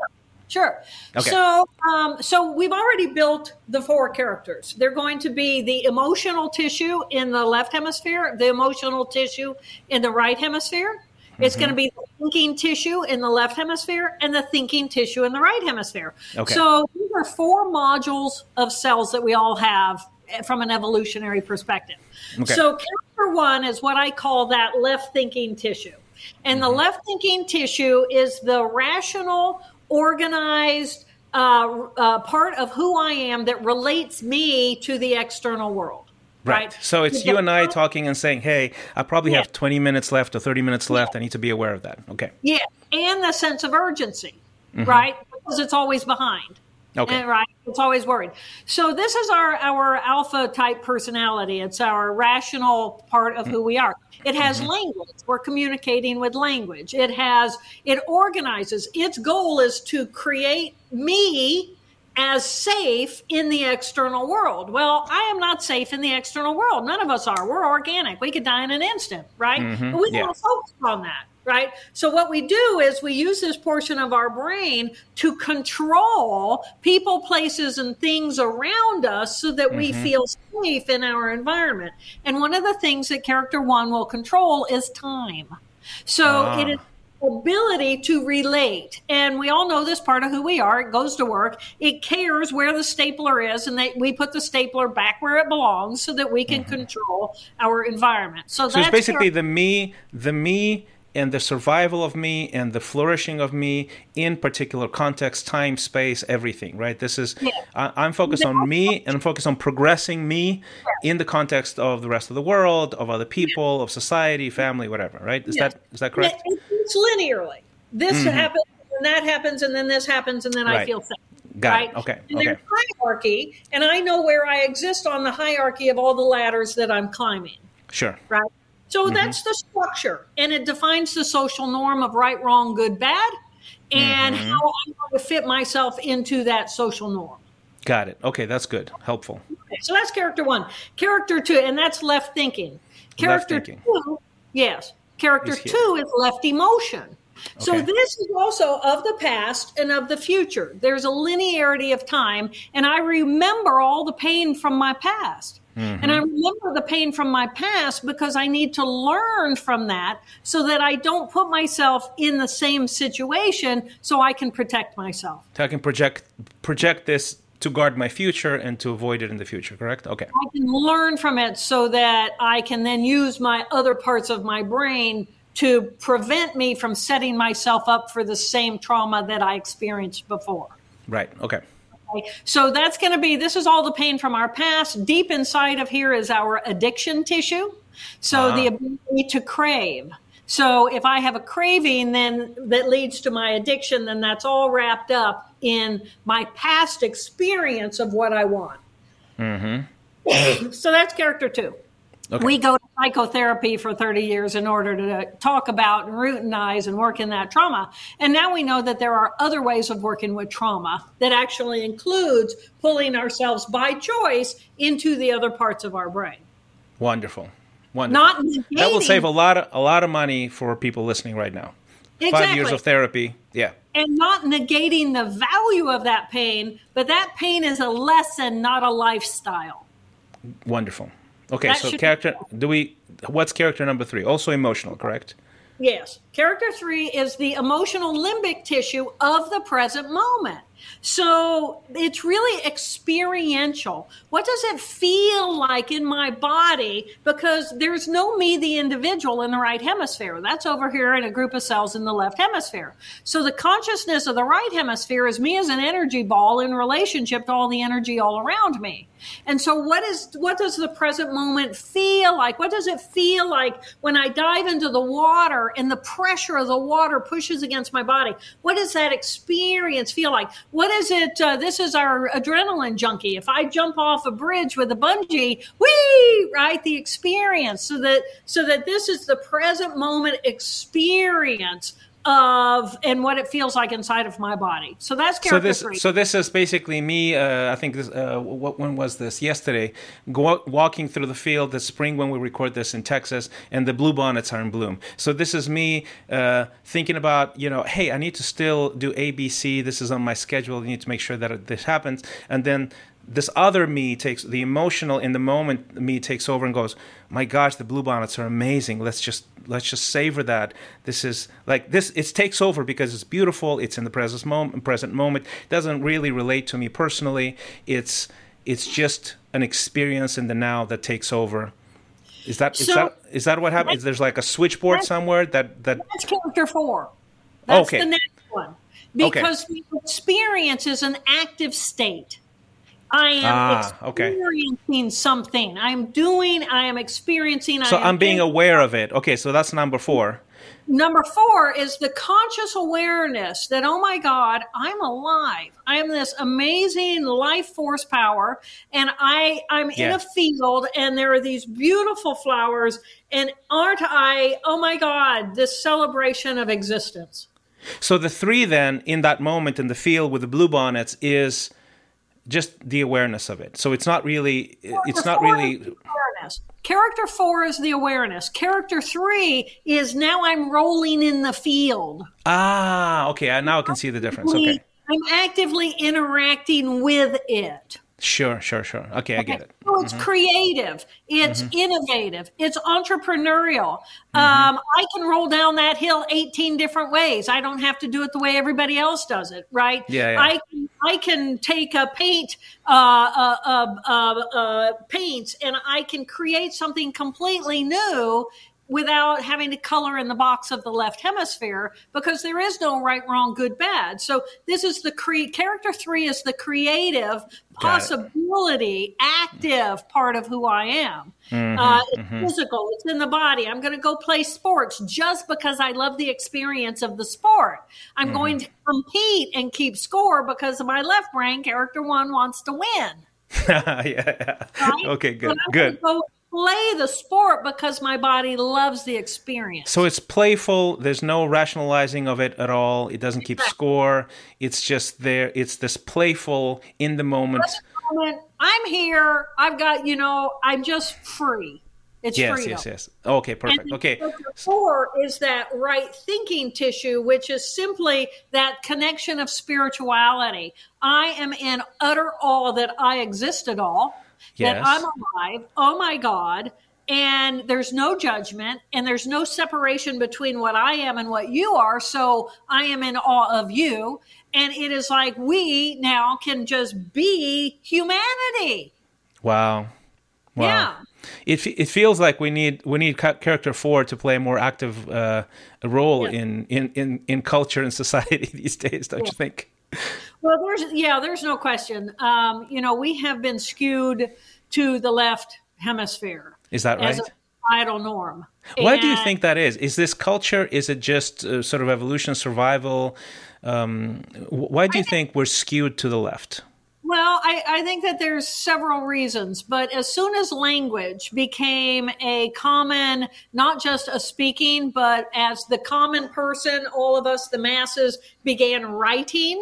Sure. Okay. So, um, so we've already built the four characters. They're going to be the emotional tissue in the left hemisphere, the emotional tissue in the right hemisphere. It's mm-hmm. going to be the thinking tissue in the left hemisphere and the thinking tissue in the right hemisphere. Okay. So these are four modules of cells that we all have from an evolutionary perspective. Okay. So, character one is what I call that left thinking tissue. And mm-hmm. the left thinking tissue is the rational, organized uh, uh, part of who I am that relates me to the external world. Right. right. So it's you and I talking and saying, hey, I probably yeah. have 20 minutes left or 30 minutes left. Yeah. I need to be aware of that. Okay. Yeah. And the sense of urgency, mm-hmm. right? Because it's always behind. Okay. And, right. It's always worried. So this is our our alpha type personality. It's our rational part of who we are. It has mm-hmm. language. We're communicating with language. It has it organizes. Its goal is to create me as safe in the external world. Well, I am not safe in the external world. None of us are. We're organic. We could die in an instant, right? Mm-hmm. But we yeah. don't focus on that right? So what we do is we use this portion of our brain to control people, places, and things around us so that mm-hmm. we feel safe in our environment. And one of the things that character one will control is time. So ah. it is ability to relate. And we all know this part of who we are. It goes to work. It cares where the stapler is, and they, we put the stapler back where it belongs so that we can mm-hmm. control our environment. So, so it's basically the me, the me and the survival of me and the flourishing of me in particular context time space everything right this is yeah. I, am focused on me and i'm focused on progressing me in the context of the rest of the world of other people of society family whatever right is that is that correct it's linearly this mm-hmm. happens and that happens and then this happens and then right. i feel safe Got right? It. Okay. And okay. there's hierarchy, and I know where I exist on the hierarchy of all the ladders that I'm climbing. Sure. Right. So mm-hmm. that's the structure, and it defines the social norm of right, wrong, good, bad, and mm-hmm. how I'm going to fit myself into that social norm. Got it. Okay, that's good. Helpful. Okay, so that's character one. Character two, and that's left thinking. Character left thinking. two, yes. Character two is left emotion. Okay. So this is also of the past and of the future. There's a linearity of time, and I remember all the pain from my past. Mm-hmm. And I remember the pain from my past because I need to learn from that so that I don't put myself in the same situation so I can protect myself. So I can project project this to guard my future and to avoid it in the future. Correct? Okay. I can learn from it so that I can then use my other parts of my brain to prevent me from setting myself up for the same trauma that I experienced before. Right. Okay. Okay? So that's going to be this is all the pain from our past. Deep inside of here is our addiction tissue. So uh-huh. the ability to crave. So if I have a craving then that leads to my addiction then that's all wrapped up in my past experience of what I want. Mm-hmm. so that's character 2. Okay. We go to psychotherapy for 30 years in order to talk about and routinize and work in that trauma. And now we know that there are other ways of working with trauma that actually includes pulling ourselves by choice into the other parts of our brain. Wonderful. Wonderful. Not that will save a lot of a lot of money for people listening right now. Five years of therapy. Yeah. and not negating the value of that pain, but that pain is a lesson, not a lifestyle. Wonderful. Okay, That so character do we what's character number 3? Also emotional, correct? Yes. Character three is the emotional limbic tissue of the present moment. So it's really experiential. What does it feel like in my body? Because there's no me, the individual, in the right hemisphere. That's over here in a group of cells in the left hemisphere. So the consciousness of the right hemisphere is me as an energy ball in relationship to all the energy all around me. And so what is what does the present moment feel like? What does it feel like when I dive into the water and the pressure of the water pushes against my body? What does that experience feel like? What is it? Uh, this is our adrenaline junkie. If I jump off a bridge with a bungee, we right? The experience. So that so that this is the present moment experience of and what it feels like inside of my body. So that's So this so this is basically me uh, I think this uh, what when was this? Yesterday go, walking through the field this spring when we record this in Texas and the blue bonnets are in bloom. So this is me uh, thinking about, you know, hey, I need to still do ABC. This is on my schedule. I need to make sure that this happens and then this other me takes the emotional in the moment me takes over and goes my gosh the blue bonnets are amazing let's just let's just savor that this is like this it takes over because it's beautiful it's in the present moment present moment it doesn't really relate to me personally it's it's just an experience in the now that takes over is that is So- that is that what happens there's like a switchboard somewhere that that That's character four. That's Okay. the next one. Because the experience is an active state. I am Ah, okay. experiencing something. I'm doing, I am experiencing. so I am i'm being in- aware of it okay so that's number four Number four is the conscious awareness that, oh my God, I'm alive. I am this amazing life force power, and I, I'm in a field, and there are these beautiful flowers, and aren't I, oh my God, this celebration of existence. So the three then in that moment in the field with the blue bonnets is just the awareness of it. So it's not really it's not really awareness. Character four is the awareness. Character three is now I'm rolling in the field. ah okay. Now I can see the difference. Okay, I'm actively interacting with it. Sure, sure, sure. Okay, I get it. It's creative, it's innovative, it's entrepreneurial. Mm-hmm. Um, I can roll down that hill 18 different ways. I don't have to do it the way everybody else does it, right? Yeah, yeah. I can, I can take a paint, uh, uh, uh, uh, uh, paints, and I can create something completely new without having to color in the box of the left hemisphere because there is no right, wrong, good, bad. So this is the cre- character three is the creative possibility, active part of who I am. Mm-hmm, uh, it's physical, it's in the body. I'm going to go play sports just because I love the experience of the sport. I'm Mm-hmm. going to compete and keep score because my left brain character one wants to win. yeah, yeah. Right? Okay, good, good. Go play the sport because my body loves the experience. So it's playful. There's no rationalizing of it at all. It doesn't keep score. It's just there. It's this playful in the moment. moment, I'm here. I've got, you know, I'm just free. It's yes, freedom. yes, yes. Okay, perfect. And okay. Four is that right thinking tissue, which is simply that connection of spirituality. I am in utter awe that I exist at all, Yes. that I'm alive. Oh my God. And there's no judgment and there's no separation between what I am and what you are. So I am in awe of you. And it is like we now can just be humanity. Wow. Wow. Yeah. It, it feels like we need we need character four to play a more active uh, role Yeah. in, in, in, in culture and society these days, don't you think? Well, there's yeah, there's no question. Um, you know, we have been skewed to the left hemisphere Is that as right? a societal norm. Why do you think that is? Is this culture? Is it just uh, sort of evolution, survival? Um, why do you think we're skewed to the left? Well, I, I think that there's several reasons, but as soon as language became a common, not just a speaking, but as the common person, all of us, the masses, began writing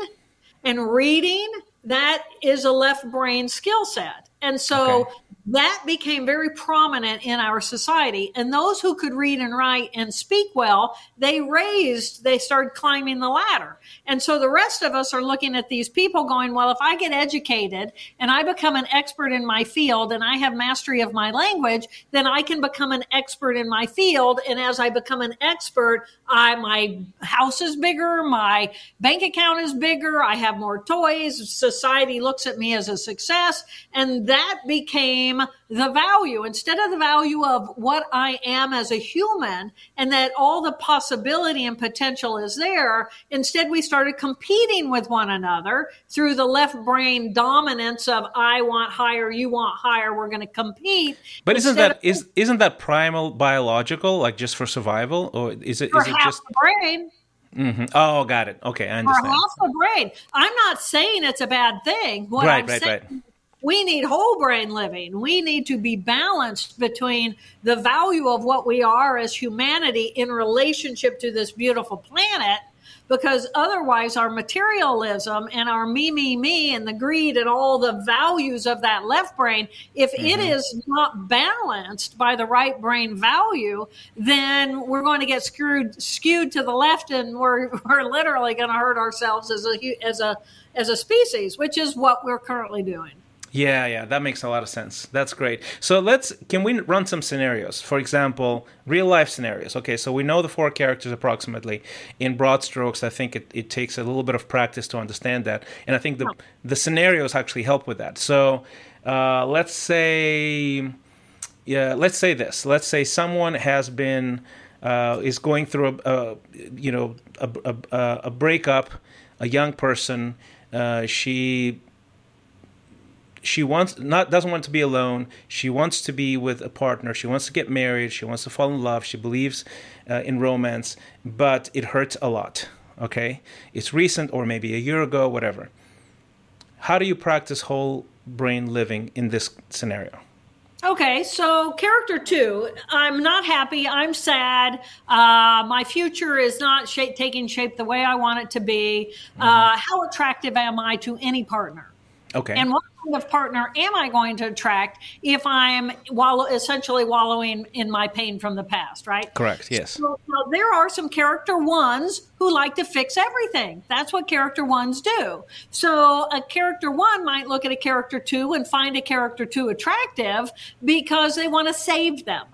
and reading, that is a left brain skill set. And so Okay. That became very prominent in our society. And those who could read and write and speak well, they raised, they started climbing the ladder. And so the rest of us are looking at these people going, well, if I get educated and I become an expert in my field and I have mastery of my language, then I can become an expert in my field. And as I become an expert, I, my house is bigger, my bank account is bigger, I have more toys, society looks at me as a success. And that became the value instead of the value of what I am as a human and that all the possibility and potential is there. Instead, we started competing with one another through the left brain dominance of I want higher, you want higher, we're going to compete. But isn't that of- is isn't that primal biological, like just for survival, or is it for is it half just? the brain? Mhm. Oh, got it. Okay, I understand. half the brain. I'm not saying it's a bad thing. What Right, I'm right, saying, right. We need whole brain living. We need to be balanced between the value of what we are as humanity in relationship to this beautiful planet. Because otherwise, our materialism and our me, me, me, and the greed and all the values of that left brain, if it Mm-hmm. is not balanced by the right brain value, then we're going to get screwed, skewed to the left, and we're we're literally going to hurt ourselves as a as a as a species, which is what we're currently doing. Yeah, yeah, that makes a lot of sense. That's great. So let's can we run some scenarios? For example, real life scenarios. Okay, so we know the four characters approximately. In broad strokes, I think it, it takes a little bit of practice to understand that, and I think the the scenarios actually help with that. So uh, let's say, yeah, let's say this. Let's say someone has been uh, is going through a, a you know a, a, a breakup. A young person. Uh, she she wants not doesn't want to be alone she wants to be with a partner she wants to get married she wants to fall in love she believes uh, in romance but it hurts a lot okay it's recent or maybe a year ago whatever how do you practice whole brain living in this scenario Okay, so character two, I'm not happy. I'm sad. Uh, my future is not shape, taking shape the way I want it to be. Uh, how attractive am I to any partner? Okay And what kind of partner am I going to attract if I'm wallow, essentially wallowing in my pain from the past, right? correct yes So, now, there are some character ones who like to fix everything. That's what character ones do. So a character one might look at a character two and find a character two attractive because they want to save them,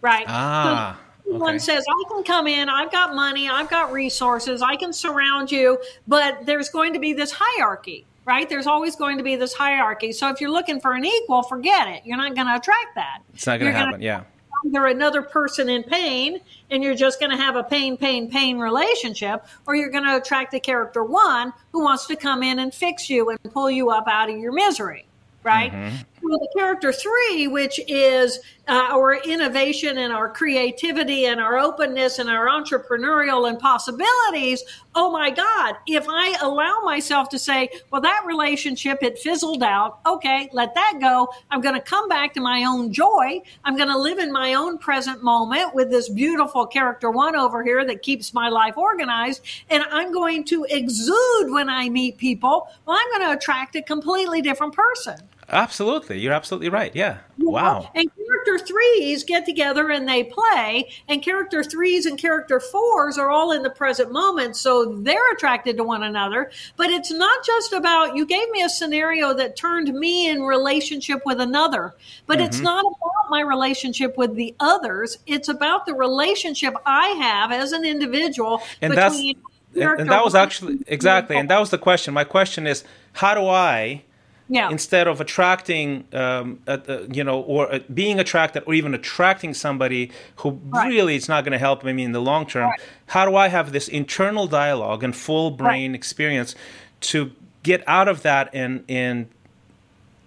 right? ah So One says, I can come in, I've got money, I've got resources, I can surround you, but there's going to be this hierarchy, right? There's always going to be this hierarchy. So if you're looking for an equal, forget it. You're not going to attract that. it's not going to gonna- happen yeah either another person in pain and you're just going to have a pain, pain, pain relationship, or you're going to attract a character one who wants to come in and fix you and pull you up out of your misery, right? Mm-hmm. Well, the character three, which is uh, our innovation and our creativity and our openness and our entrepreneurial and possibilities. Oh my God, if I allow myself to say, well, that relationship, it fizzled out. Okay, let that go. I'm going to come back to my own joy. I'm going to live in my own present moment with this beautiful character one over here that keeps my life organized. And I'm going to exude when I meet people. Well, I'm going to attract a completely different person. Absolutely you're absolutely right yeah wow And character threes get together and they play, and character threes and character fours are all in the present moment, so they're attracted to one another. But it's not just about you gave me a scenario that turned me in relationship with another, but mm-hmm. it's not about my relationship with the others. It's about the relationship I have as an individual and between. That's- and, that was actually exactly and that was the question my question is how do i yeah. instead of attracting um, uh, uh, you know or uh, being attracted or even attracting somebody who right. really is not going to help me in the long term right. how do i have this internal dialogue and full brain right. experience to get out of that and and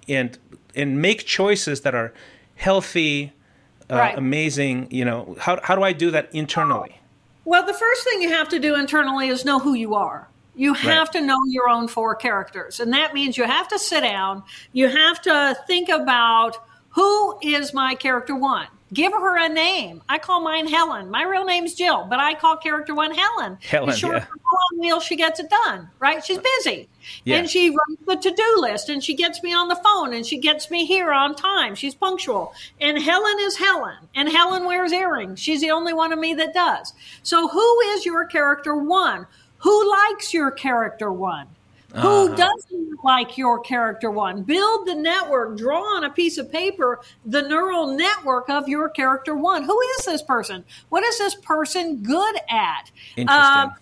and and make choices that are healthy uh, amazing you know how, how do i do that internally well, the first thing you have to do internally is know who you are. You have right. to know your own four characters. And that means you have to sit down, you have to think about who is my character one. Give her a name. I call mine Helen. My real name's Jill, but I call character one Helen. Helen, short yeah. wheel, she gets it done, right? She's uh, busy. Yeah. And she runs the to-do list and she gets me on the phone and she gets me here on time. She's punctual. And Helen is Helen. And Helen wears earrings. She's the only one of me that does. So who is your character one? Who likes your character one? Uh-huh. Who doesn't like your character one? Build the network, draw on a piece of paper the neural network of your character one. Who is this person? What is this person good at? Interesting. Um,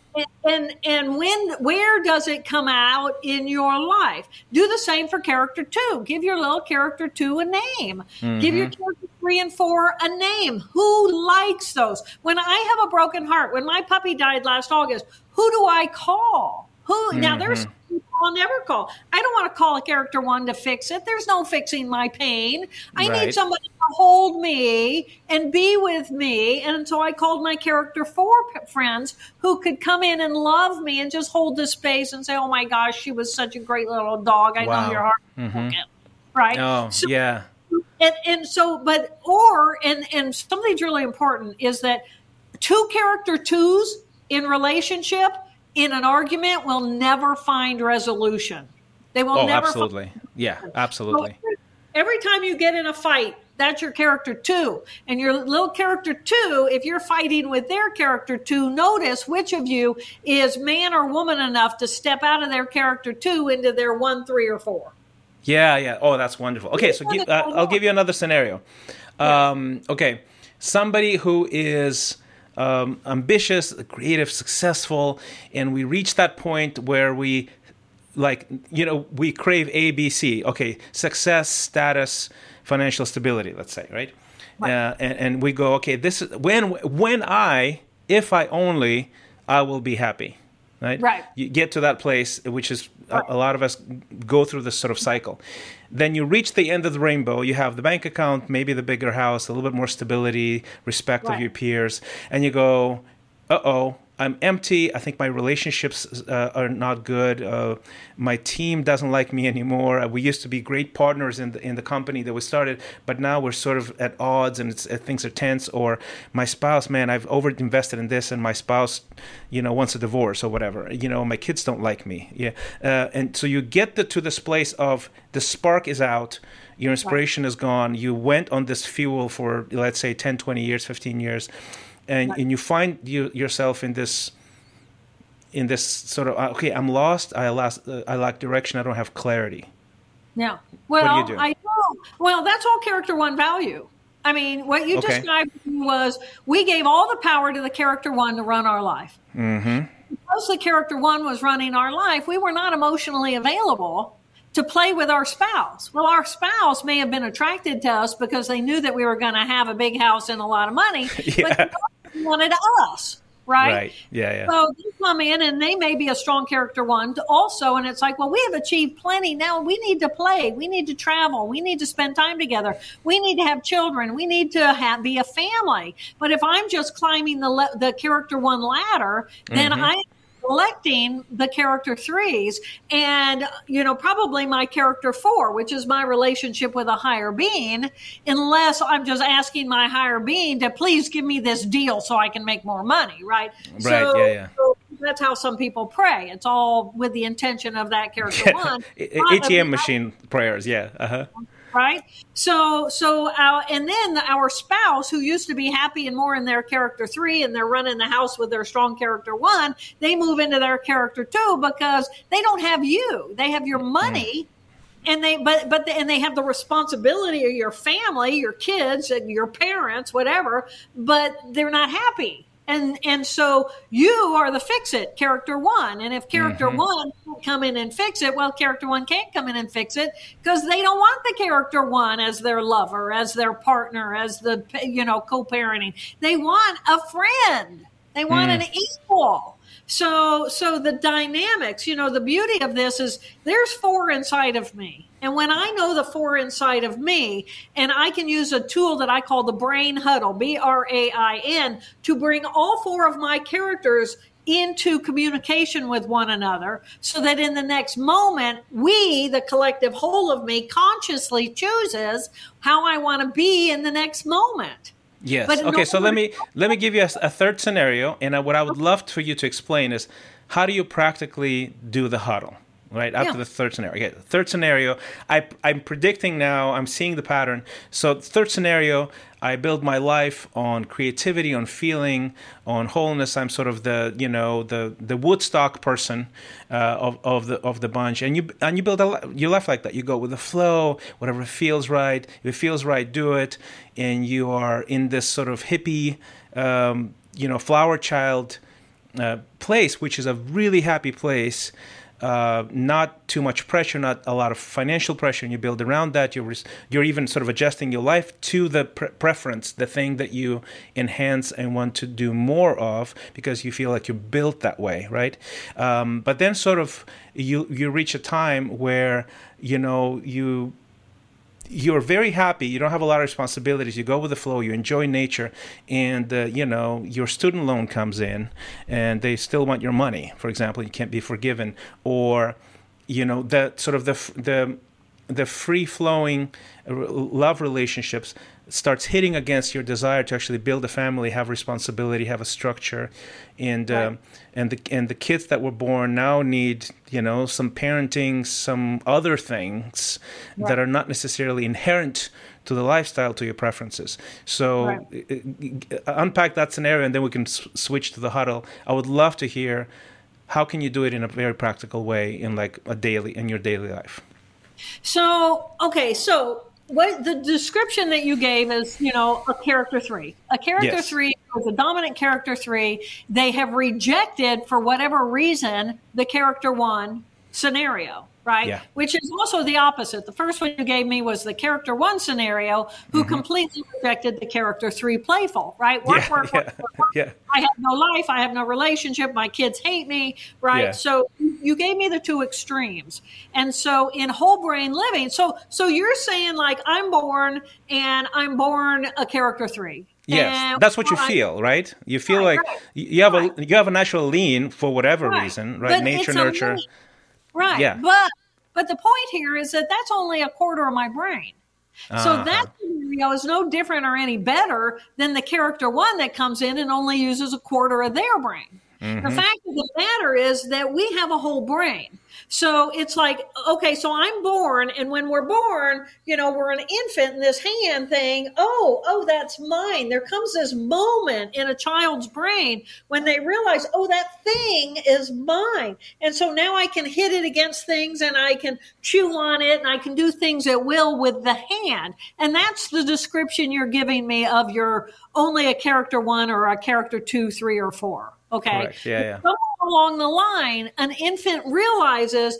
and and when where does it come out in your life do the same for character two give your little character two a name mm-hmm. give your mm-hmm. character three and four a name who likes those when i have a broken heart when my puppy died last august who do i call who mm-hmm. now there's I'll never call. I don't want to call a character one to fix it. There's no fixing my pain. I right. need somebody to hold me and be with me. And so I called my character four friends who could come in and love me and just hold the space and say, "Oh my gosh, she was such a great little dog. I wow. know your heart." Mm-hmm. Right? Oh, so, yeah. And, and so, but or and and something's really important is that two character twos in relationship in an argument will never find resolution. They will oh, never. Absolutely. Find- yeah, absolutely. So every time you get in a fight, that's your character two. And your little character two, if you're fighting with their character two, notice which of you is man or woman enough to step out of their character two into their one, three, or four. Yeah, yeah. Oh, that's wonderful. Okay, so give, uh, I'll give you another scenario. Um, okay, somebody who is um, ambitious, creative, successful, and we reach that point where we like you know we crave ABC. Okay, success, status, financial stability. Let's say right, right. Uh, and, and we go okay. This is when when I if I only I will be happy right? Right. You get to that place, which is right. a, a, lot of us go through this sort of cycle. Then you reach the end of the rainbow. You have the bank account, maybe the bigger house, a little bit more stability, respect right. of your peers, and you go, uh oh, I'm empty. I think my relationships uh, are not good. Uh, my team doesn't like me anymore. Uh, we used to be great partners in the in the company that we started, but now we're sort of at odds and uh, things are tense. Or my spouse, man, I've over invested in this, and my spouse, you know, wants a divorce or whatever. You know, my kids don't like me. Yeah, uh, and so you get the, to this place of the spark is out your inspiration is gone you went on this fuel for let's say 10 20 years 15 years and and you find you, yourself in this in this sort of uh, okay i'm lost i lost uh, i lack direction i don't have clarity yeah well do do? i know well that's all character one value i mean what you okay. described was we gave all the power to the character one to run our life mm-hmm. because the character one was running our life we were not emotionally available to play with our spouse. Well, our spouse may have been attracted to us because they knew that we were going to have a big house and a lot of money, yeah. but wanted us. Right? Right. Yeah. Yeah. So they come in and they may be a strong character one also. And it's like, well, we have achieved plenty. Now we need to play. We need to travel. We need to spend time together. We need to have children. We need to have, be a family. But if I'm just climbing the, the character one ladder, then mm-hmm. I selecting the character threes and you know probably my character four which is my relationship with a higher being unless i'm just asking my higher being to please give me this deal so i can make more money right? Right so, yeah, yeah. So that's how some people pray. It's all with the intention of that character one. Atm machine prayers yeah uh-huh right? So so our, and then our spouse who used to be happy and more in their character three and they're running the house with their strong character one they move into their character two because they don't have you. They have your money mm. and they but but the, and they have the responsibility of your family your kids and your parents whatever but they're not happy and and so you are the fix it character one. And if character mm-hmm. one can't come in and fix it well character one can't come in and fix it because they don't want the character one as their lover as their partner as the you know co-parenting. They want a friend. They want mm. an equal. So so the dynamics you know the beauty of this is there's four inside of me and when I know the four inside of me, and I can use a tool that I call the brain huddle, B R A I N, to bring all four of my characters into communication with one another so that in the next moment, we, the collective whole of me, consciously chooses how I want to be in the next moment. Yes. But okay. So let me let me give you a, a third scenario, and what I would love for you to explain is how do you practically do the huddle? Right? Up yeah. to the third scenario. Okay, third scenario, I, I'm predicting now, I'm seeing the pattern. So, third scenario, I build my life on creativity, on feeling, on wholeness. I'm sort of the, you know, the the Woodstock person uh, of, of the of the bunch, and you and you build a your life like that. You go with the flow, whatever feels right. If it feels right, do it. And you are in this sort of hippie, um, you know, flower child uh, place, which is a really happy place uh, not too much pressure, not a lot of financial pressure, and you build around that. You're you're even sort of adjusting your life to the pre- preference, the thing that you enhance and want to do more of because you feel like you're built that way, right? Um, but then sort of you you reach a time where you know you you're very happy you don't have a lot of responsibilities you go with the flow you enjoy nature and uh, you know your student loan comes in and they still want your money. For example you can't be forgiven or you know that sort of the the the free flowing love relationships starts hitting against your desire to actually build a family, have responsibility, have a structure, and right. um, and the and the kids that were born now need you know some parenting, some other things right. that are not necessarily inherent to the lifestyle, to your preferences. So right. unpack that scenario, and then we can s- switch to the huddle. I would love to hear how can you do it in a very practical way in like a daily in your daily life. So okay, so what the description that you gave is, you know, a character three. A character yes. three is a dominant character three. They have rejected, for whatever reason, the character one scenario right? Yeah. Which is also the opposite. The first one you gave me was the character one scenario, who mm-hmm. completely rejected the character three playful, right? Work, yeah, work, yeah, work, work, work. Yeah. I have no life. I have no relationship. My kids hate me, right? So you gave me the two extremes. And so in whole brain living, so so you're saying like I'm born and I'm born a character three. Yes, and that's what you feel, right? You feel right, like right. you have right. a you have a natural lean for whatever reason, right? But Nature, nurture. Right. Yeah. But but the point here is that that's only a quarter of my brain. Uh-huh. So that scenario is no different or any better than the character one that comes in and only uses a quarter of their brain. Mm-hmm. The fact of the matter is that we have a whole brain. So it's like, okay, so I'm born, and when we're born, you know, we're an infant in this hand thing. Oh, oh, that's mine. There comes this moment in a child's brain when they realize, oh, that thing is mine. And so now I can hit it against things and I can chew on it and I can do things at will with the hand. And that's the description you're giving me of your only a character one or a character two, three, or four. Okay. Correct. Yeah, yeah. Along the line, an infant realizes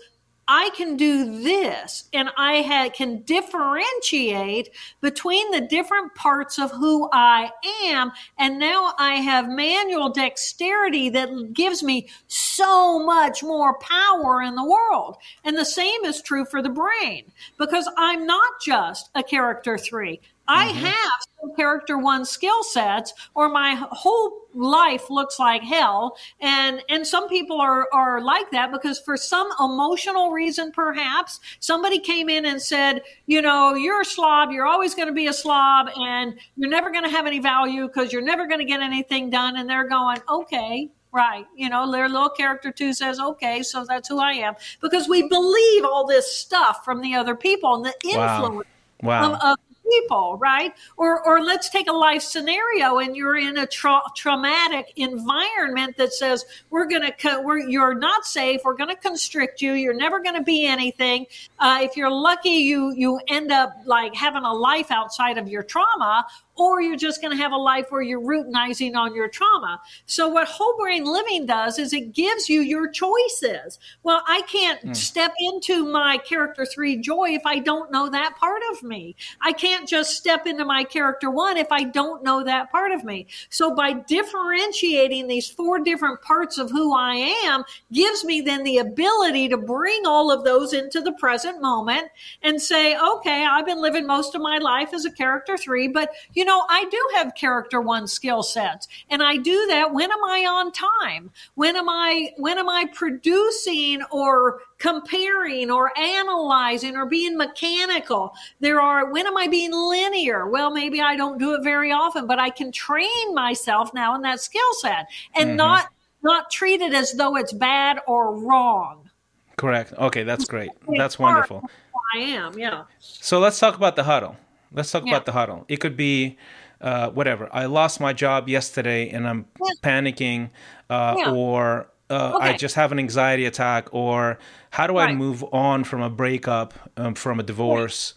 I can do this and I ha- can differentiate between the different parts of who I am. And now I have manual dexterity that gives me so much more power in the world. And the same is true for the brain because I'm not just a character three. I mm-hmm. have some character one skill sets, or my whole life looks like hell. And and some people are are like that because for some emotional reason, perhaps somebody came in and said, you know, you're a slob. You're always going to be a slob, and you're never going to have any value because you're never going to get anything done. And they're going, okay, Right. You know, their little character two says, okay, so that's who I am. Because we believe all this stuff from the other people and the influence. Wow Wow. of, of people, right? Or, or let's take a life scenario and you're in a tra- traumatic environment that says we're going to, co- we're, you're not safe. We're going to constrict you. You're never going to be anything. Uh, if you're lucky, you you end up like having a life outside of your trauma, or you're just going to have a life where you're routinizing on your trauma. So what whole brain living does is it gives you your choices. Well, I can't mm. step into my character three joy if I don't know that part of me. I can't just step into my character one if I don't know that part of me. So by differentiating these four different parts of who I am gives me then the ability to bring all of those into the present moment and say, okay, I've been living most of my life as a character three, but you know, know, I do have character one skill sets and I do that. When am I on time? When am I, when am I producing or comparing or analyzing or being mechanical? There are, when am I being linear? Well, maybe I don't do it very often, but I can train myself now in that skill set and mm-hmm. not, not treat it as though it's bad or wrong. Correct. Okay, that's great. That's wonderful. I am, yeah. So let's talk about the huddle. Let's talk yeah. about the huddle. It could be uh, whatever. I lost my job yesterday and I'm yeah. panicking, uh, yeah. or uh, okay. I just have an anxiety attack, or how do right. I move on from a breakup, um, from a divorce?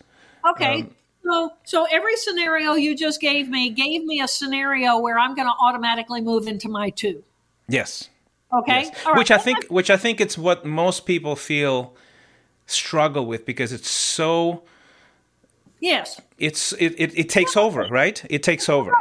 Okay. Um, so, so every scenario you just gave me gave me a scenario where I'm going to automatically move into my two. Yes. Okay. Yes. Which I think, which I think it's what most people feel struggle with because it's so Yes. It's it, it, it takes over, right? It takes over.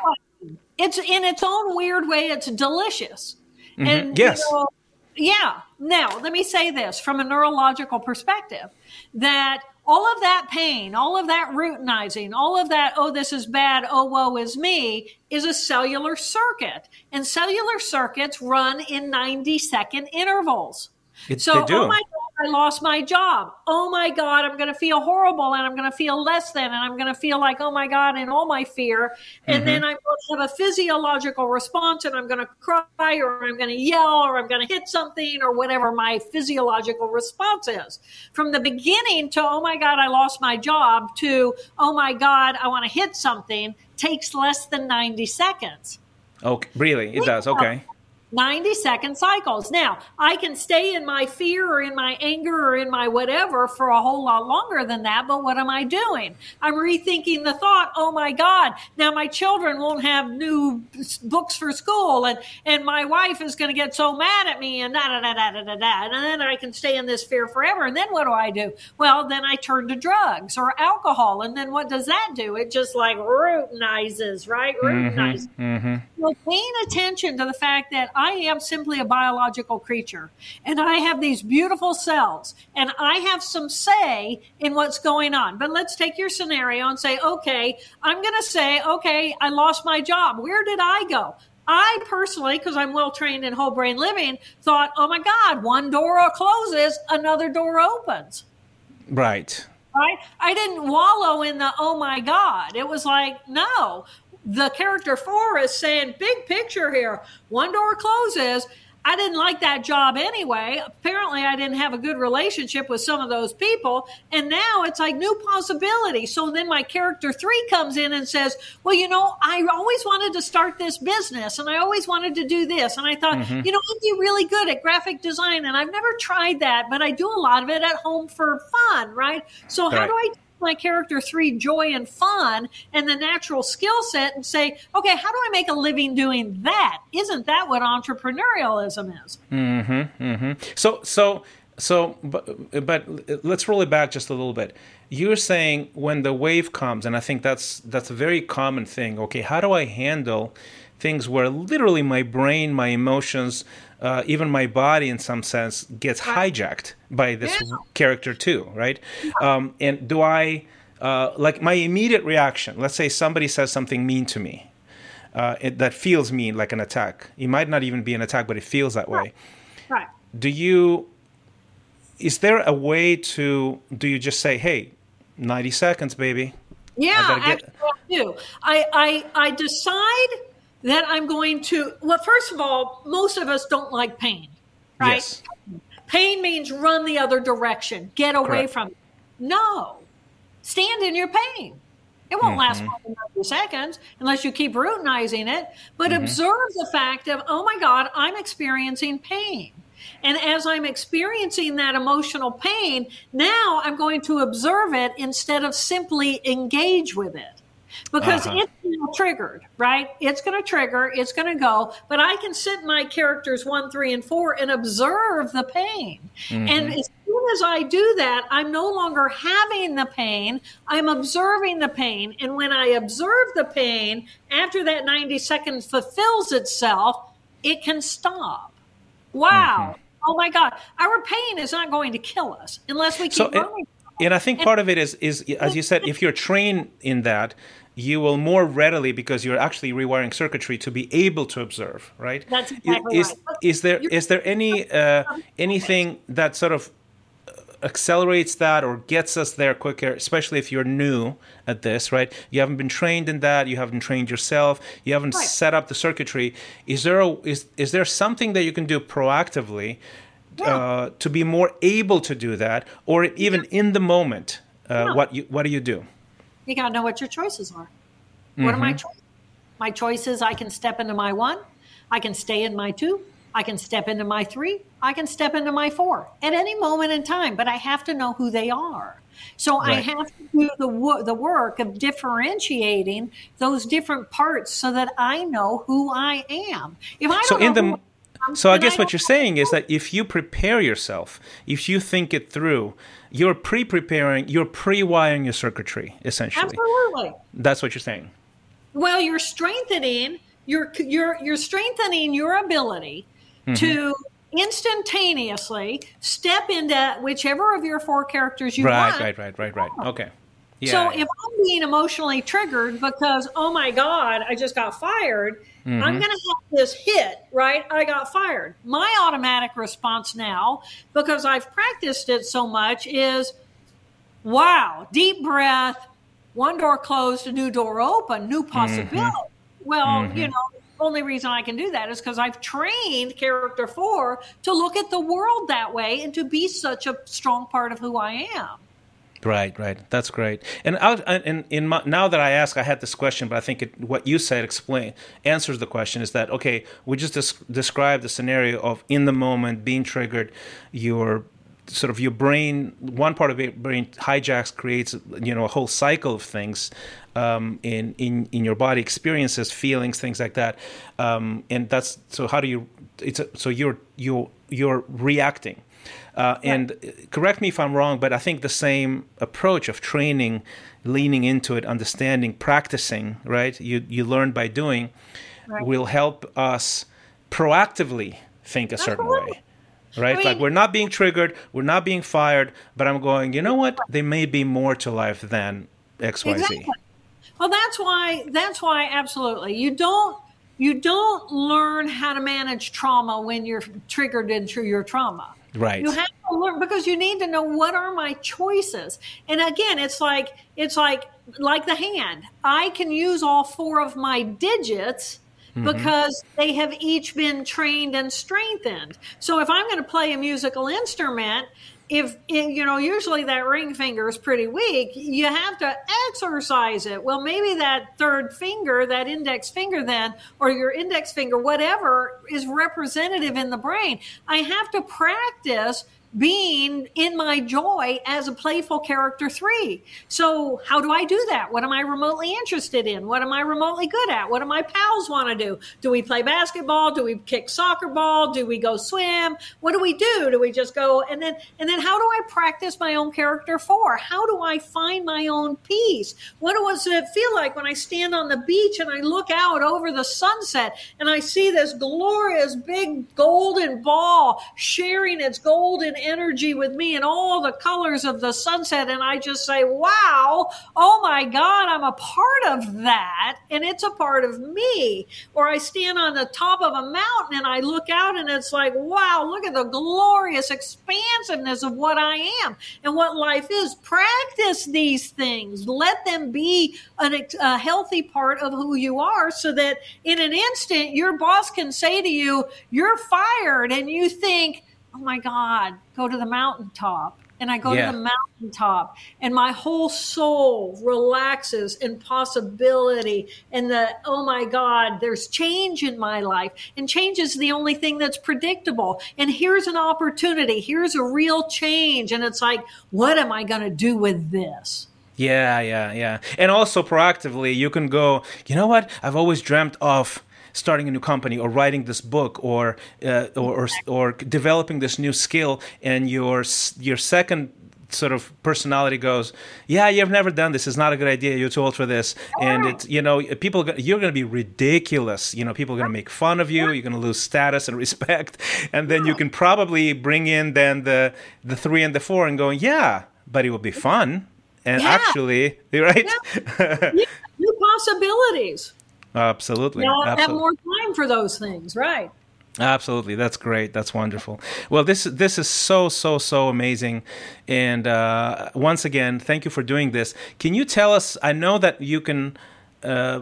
It's in its own weird way, it's delicious. Mm-hmm. And yes. You know, yeah. Now, let me say this from a neurological perspective that all of that pain, all of that routinizing, all of that, oh, this is bad, oh, woe is me, is a cellular circuit. And cellular circuits run in 90 second intervals. It, so, oh my I lost my job. Oh my God, I'm going to feel horrible and I'm going to feel less than and I'm going to feel like, oh my God, and all my fear. And mm-hmm. then I'm going to have a physiological response and I'm going to cry or I'm going to yell or I'm going to hit something or whatever my physiological response is. From the beginning to, oh my God, I lost my job to, oh my God, I want to hit something takes less than 90 seconds. Okay, really? It does. Okay. 90 second cycles. Now, I can stay in my fear or in my anger or in my whatever for a whole lot longer than that, but what am I doing? I'm rethinking the thought, oh my God, now my children won't have new books for school and, and my wife is going to get so mad at me and da da da da da da. And then I can stay in this fear forever. And then what do I do? Well, then I turn to drugs or alcohol. And then what does that do? It just like routinizes, right? Mm-hmm, routinizes. Mm-hmm, mm-hmm. So paying attention to the fact that I am simply a biological creature and I have these beautiful cells and I have some say in what's going on. But let's take your scenario and say, okay, I'm going to say, okay, I lost my job. Where did I go? I personally, because I'm well trained in whole brain living, thought, oh my God, one door closes, another door opens. Right. Right? I didn't wallow in the, oh my God. It was like, no, the character four is saying, big picture here. One door closes. I didn't like that job anyway. Apparently, I didn't have a good relationship with some of those people. And now it's like new possibility. So then my character three comes in and says, Well, you know, I always wanted to start this business and I always wanted to do this. And I thought, mm-hmm. you know, I'd be really good at graphic design. And I've never tried that, but I do a lot of it at home for fun, right? So, right. how do I my character three joy and fun and the natural skill set and say, okay, how do I make a living doing that? Isn't that what entrepreneurialism is? Mm-hmm. mm-hmm. So, so, so, but, but let's roll it back just a little bit. You're saying when the wave comes, and I think that's that's a very common thing. Okay, how do I handle things where literally my brain, my emotions, uh, even my body in some sense gets hijacked by this yeah. character too, right? Um, and do I uh, like my immediate reaction? Let's say somebody says something mean to me. Uh, it, that feels mean, like an attack. It might not even be an attack, but it feels that way. Right. Do you? Is there a way to? Do you just say, "Hey, ninety seconds, baby"? Yeah, I get... actually, I do. I, I I decide that I'm going to, well, first of all, most of us don't like pain, right? Yes. Pain means run the other direction, get away Correct. from it. No. stand in your pain. It won't mm-hmm. last more than 90 seconds unless you keep routinizing it. But mm-hmm. observe the fact of, oh my God, I'm experiencing pain. And as I'm experiencing that emotional pain, now I'm going to observe it instead of simply engage with it because uh-huh. it's triggered, right? It's going to trigger, it's going to go, but I can sit my characters one, three, and four and observe the pain. Mm-hmm. And as soon as I do that, I'm no longer having the pain, I'm observing the pain. And when I observe the pain, after that 90 seconds fulfills itself, it can stop. Wow. Mm-hmm. Oh my God. Our pain is not going to kill us unless we keep so running. and I think part of it is, is as you said, if you're trained in that, you will more readily because you're actually rewiring circuitry to be able to observe right that's exactly is, right. is there is there any uh, anything that sort of uh, accelerates that or gets us there quicker especially if you're new at this right you haven't been trained in that you haven't trained yourself you haven't right. set up the circuitry is there a, is is there something that you can do proactively yeah. uh, to be more able to do that or even yeah. in the moment uh, yeah. what you what do you do you got to know what your choices are. Mm-hmm. What are my mm-hmm. choices? My choices I can step into my one, I can stay in my two, I can step into my three, I can step into my four at any moment in time, but I have to know who they are. So right. I have to do the the work of differentiating those different parts so that I know who I am. If I so in the so I guess what you're saying is that if you prepare yourself, if you think it through, you're pre-preparing, you're pre-wiring your circuitry essentially. Absolutely. That's what you're saying. Well, you're strengthening you're you're you're strengthening your ability mm-hmm. to instantaneously step into whichever of your four characters you right, want. Right, right, right, right, right. Okay. Yeah, so if I'm being emotionally triggered because oh my god, I just got fired, mm-hmm. I'm going to have this hit, right? I got fired. My automatic response now, because I've practiced it so much, is wow, deep breath, one door closed, a new door open, new mm-hmm. possibility. Mm-hmm. Well, mm-hmm. you know, the only reason I can do that is because I've trained character four to look at the world that way and to be such a strong part of who I am. Right, right. That's great. And out, and in my, now that I ask, I had this question, but I think it, what you said explain answers the question. Is that okay? We just des- described the scenario of in the moment being triggered, your sort of your brain, one part of your brain hijacks, creates you know a whole cycle of things um, in in in your body, experiences, feelings, things like that. Um, and that's so. How do you? It's a, so you're you you're reacting uh, and correct me if I'm wrong, but I think the same approach of training, leaning into it, understanding, practicing, right? You you learn by doing, right. will help us proactively think a certain Absolutely. way. Right? I mean, like we're not being triggered, we're not being fired, but I'm going, you know what? There may be more to life than XYZ. Exactly. Well, that's why that's why absolutely. You don't you don't learn how to manage trauma when you're triggered into your trauma. Right. You have to learn because you need to know what are my choices. And again, it's like it's like like the hand. I can use all four of my digits mm-hmm. because they have each been trained and strengthened. So if I'm going to play a musical instrument, if, eh, you know usually that ring finger is pretty weak you have to exercise it. Well maybe that third finger that index finger then or your index finger whatever is representative in the brain. I have to practice being in my joy as a playful character three. So, how do I do that? What am I remotely interested in? What am I remotely good at? What do my pals want to do? Do we play basketball? Do we kick soccer ball? Do we go swim? What do we do? Do we just go and then and then how do I practice my own character four? How do I find my own peace? What does it feel like when I stand on the beach and I look out over the sunset and I see this glorious big golden ball sharing its golden energy with me and all the colors of the sunset. And I just say, wow, oh my God, I'm a part of that. And it's a part of me. Or I stand on the top of a mountain and I look out and it's like, wow, look at the glorious expansiveness of what I am and what life is. Practice these things. Let them be an, a healthy part of who you are so that in an instant, your boss can say to you, you're fired. And you think, oh my God, go to the mountaintop and I go Yeah. to the mountaintop and my whole soul relaxes in possibility and the oh my god there's change in my life and change is the only thing that's predictable and here's an opportunity here's a real change and it's like what am I going to do with this Yeah, yeah, yeah. And also proactively, you can go, you know what? I've always dreamt of starting a new company or writing this book or uh, or, or or developing this new skill and your your second sort of personality goes yeah you've never done this. It's not a good idea. You're too old for this. And it's you know, people, you're going to be ridiculous. You know people are going to make fun of you. You're going to lose status and respect. And then you can probably bring in then the the three and the four and going yeah but it will be fun. And Yeah. actually right? New, new possibilities absolutely Now I have more time for those things right Absolutely, that's great. That's wonderful. Well, this this is so so so amazing, and uh, once again, thank you for doing this. Can you tell us? I know that you can uh,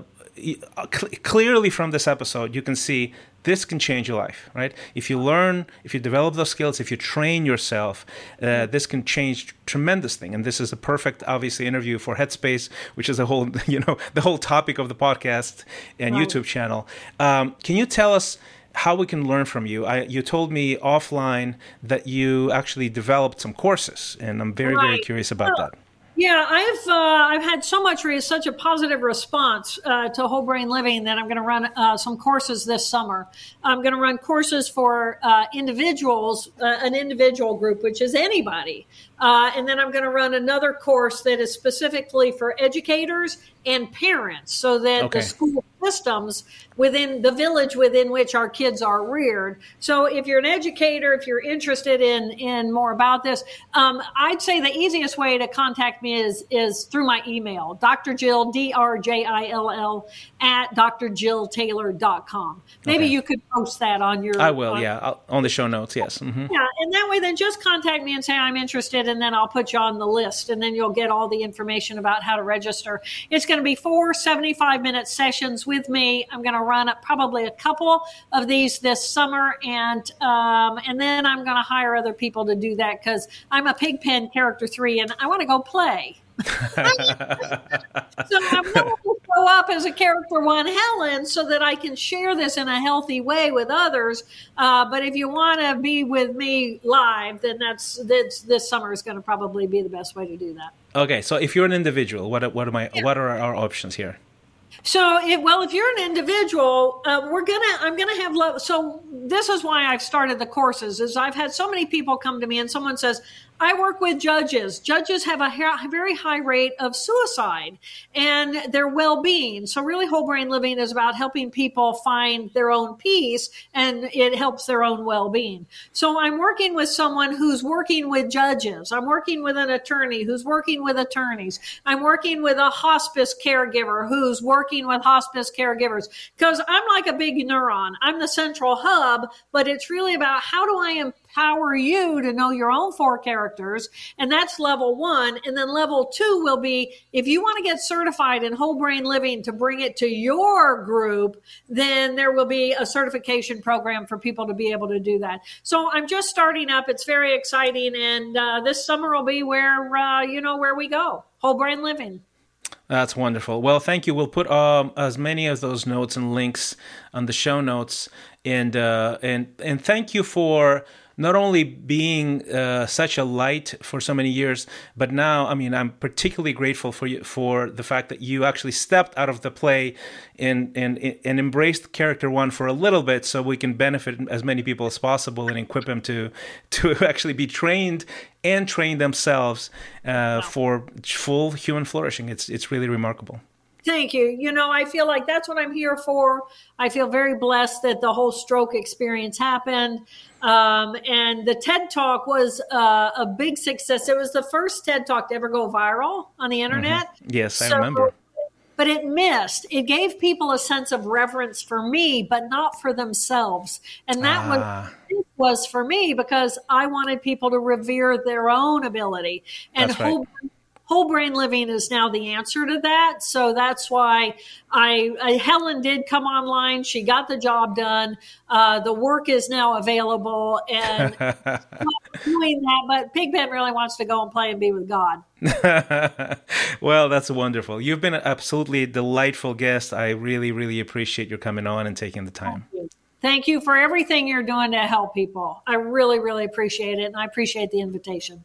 clearly from this episode, you can see this can change your life, right? If you learn, if you develop those skills, if you train yourself, uh, this can change tremendous thing. And this is a perfect, obviously, interview for Headspace, which is the whole, you know, the whole topic of the podcast and Right. YouTube channel. Um, can you tell us? how we can learn from you. I, you told me offline that you actually developed some courses, and I'm very, very curious about Well, that. Yeah, I've uh, I've had so much re- such a positive response uh, to whole brain living that I'm going to run uh, some courses this summer. I'm going to run courses for uh, individuals, uh, an individual group, which is anybody, uh, and then I'm going to run another course that is specifically for educators and parents, so that Okay. the school systems within the village within which our kids are reared. So if you're an educator, if you're interested in in more about this, um, I'd say the easiest way to contact me is is through my email, Dr. Jill D R J I L L at drjilltaylor.com. Maybe Okay. you could post that on your. I will, on- yeah, I'll, on the show notes. Yes. hmm yeah, and that way, then just contact me and say I'm interested, and then I'll put you on the list, and then you'll get all the information about how to register. It's going to be four 75 minute sessions with me. I'm going to run up probably a couple of these this summer, and um, and then I'm going to hire other people to do that because I'm a pigpen character three, and I want to go play. So I'm going to show up as a character one Helen so that I can share this in a healthy way with others. Uh, but if you want to be with me live, then that's, that's this summer is going to probably be the best way to do that. Okay, so if you're an individual, what what am I? What are our options here? So, it, well, if you're an individual, uh, we're gonna. I'm gonna have. Lo- so, this is why I've started the courses. Is I've had so many people come to me, and someone says, "I work with judges. Judges have a ha- very high rate of suicide and their well-being. So, really, whole brain living is about helping people find their own peace, and it helps their own well-being. So, I'm working with someone who's working with judges. I'm working with an attorney who's working with attorneys. I'm working with a hospice caregiver who's working with hospice caregivers because I'm like a big neuron. I'm the central hub, but it's really about how do I empower you to know your own four characters? And that's level one. And then level two will be if you want to get certified in whole brain living to bring it to your group, then there will be a certification program for people to be able to do that. So I'm just starting up. It's very exciting. And uh, this summer will be where, uh, you know, where we go whole brain living. That's wonderful. Well, thank you. We'll put um, as many of those notes and links on the show notes, and uh, and and thank you for not only being uh, such a light for so many years, but now, I mean, I'm particularly grateful for you for the fact that you actually stepped out of the play and and and embraced character one for a little bit, so we can benefit as many people as possible and equip them to to actually be trained and train themselves uh, for full human flourishing. It's it's really remarkable. Thank you. You know, I feel like that's what I'm here for. I feel very blessed that the whole stroke experience happened. Um, and the TED Talk was uh, a big success. It was the first TED Talk to ever go viral on the internet. Yes, I remember. But it missed. It gave people a sense of reverence for me, but not for themselves. And that Ah. was was for me because I wanted people to revere their own ability. And That's right. Whole brain living is now the answer to that. So that's why I, I Helen did come online. She got the job done. Uh, the work is now available, and doing that. But Pigpen really wants to go and play and be with God. well, that's wonderful. You've been an absolutely delightful guest. I really, really appreciate your coming on and taking the time. Thank you for everything you're doing to help people. I really, really appreciate it. And I appreciate the invitation.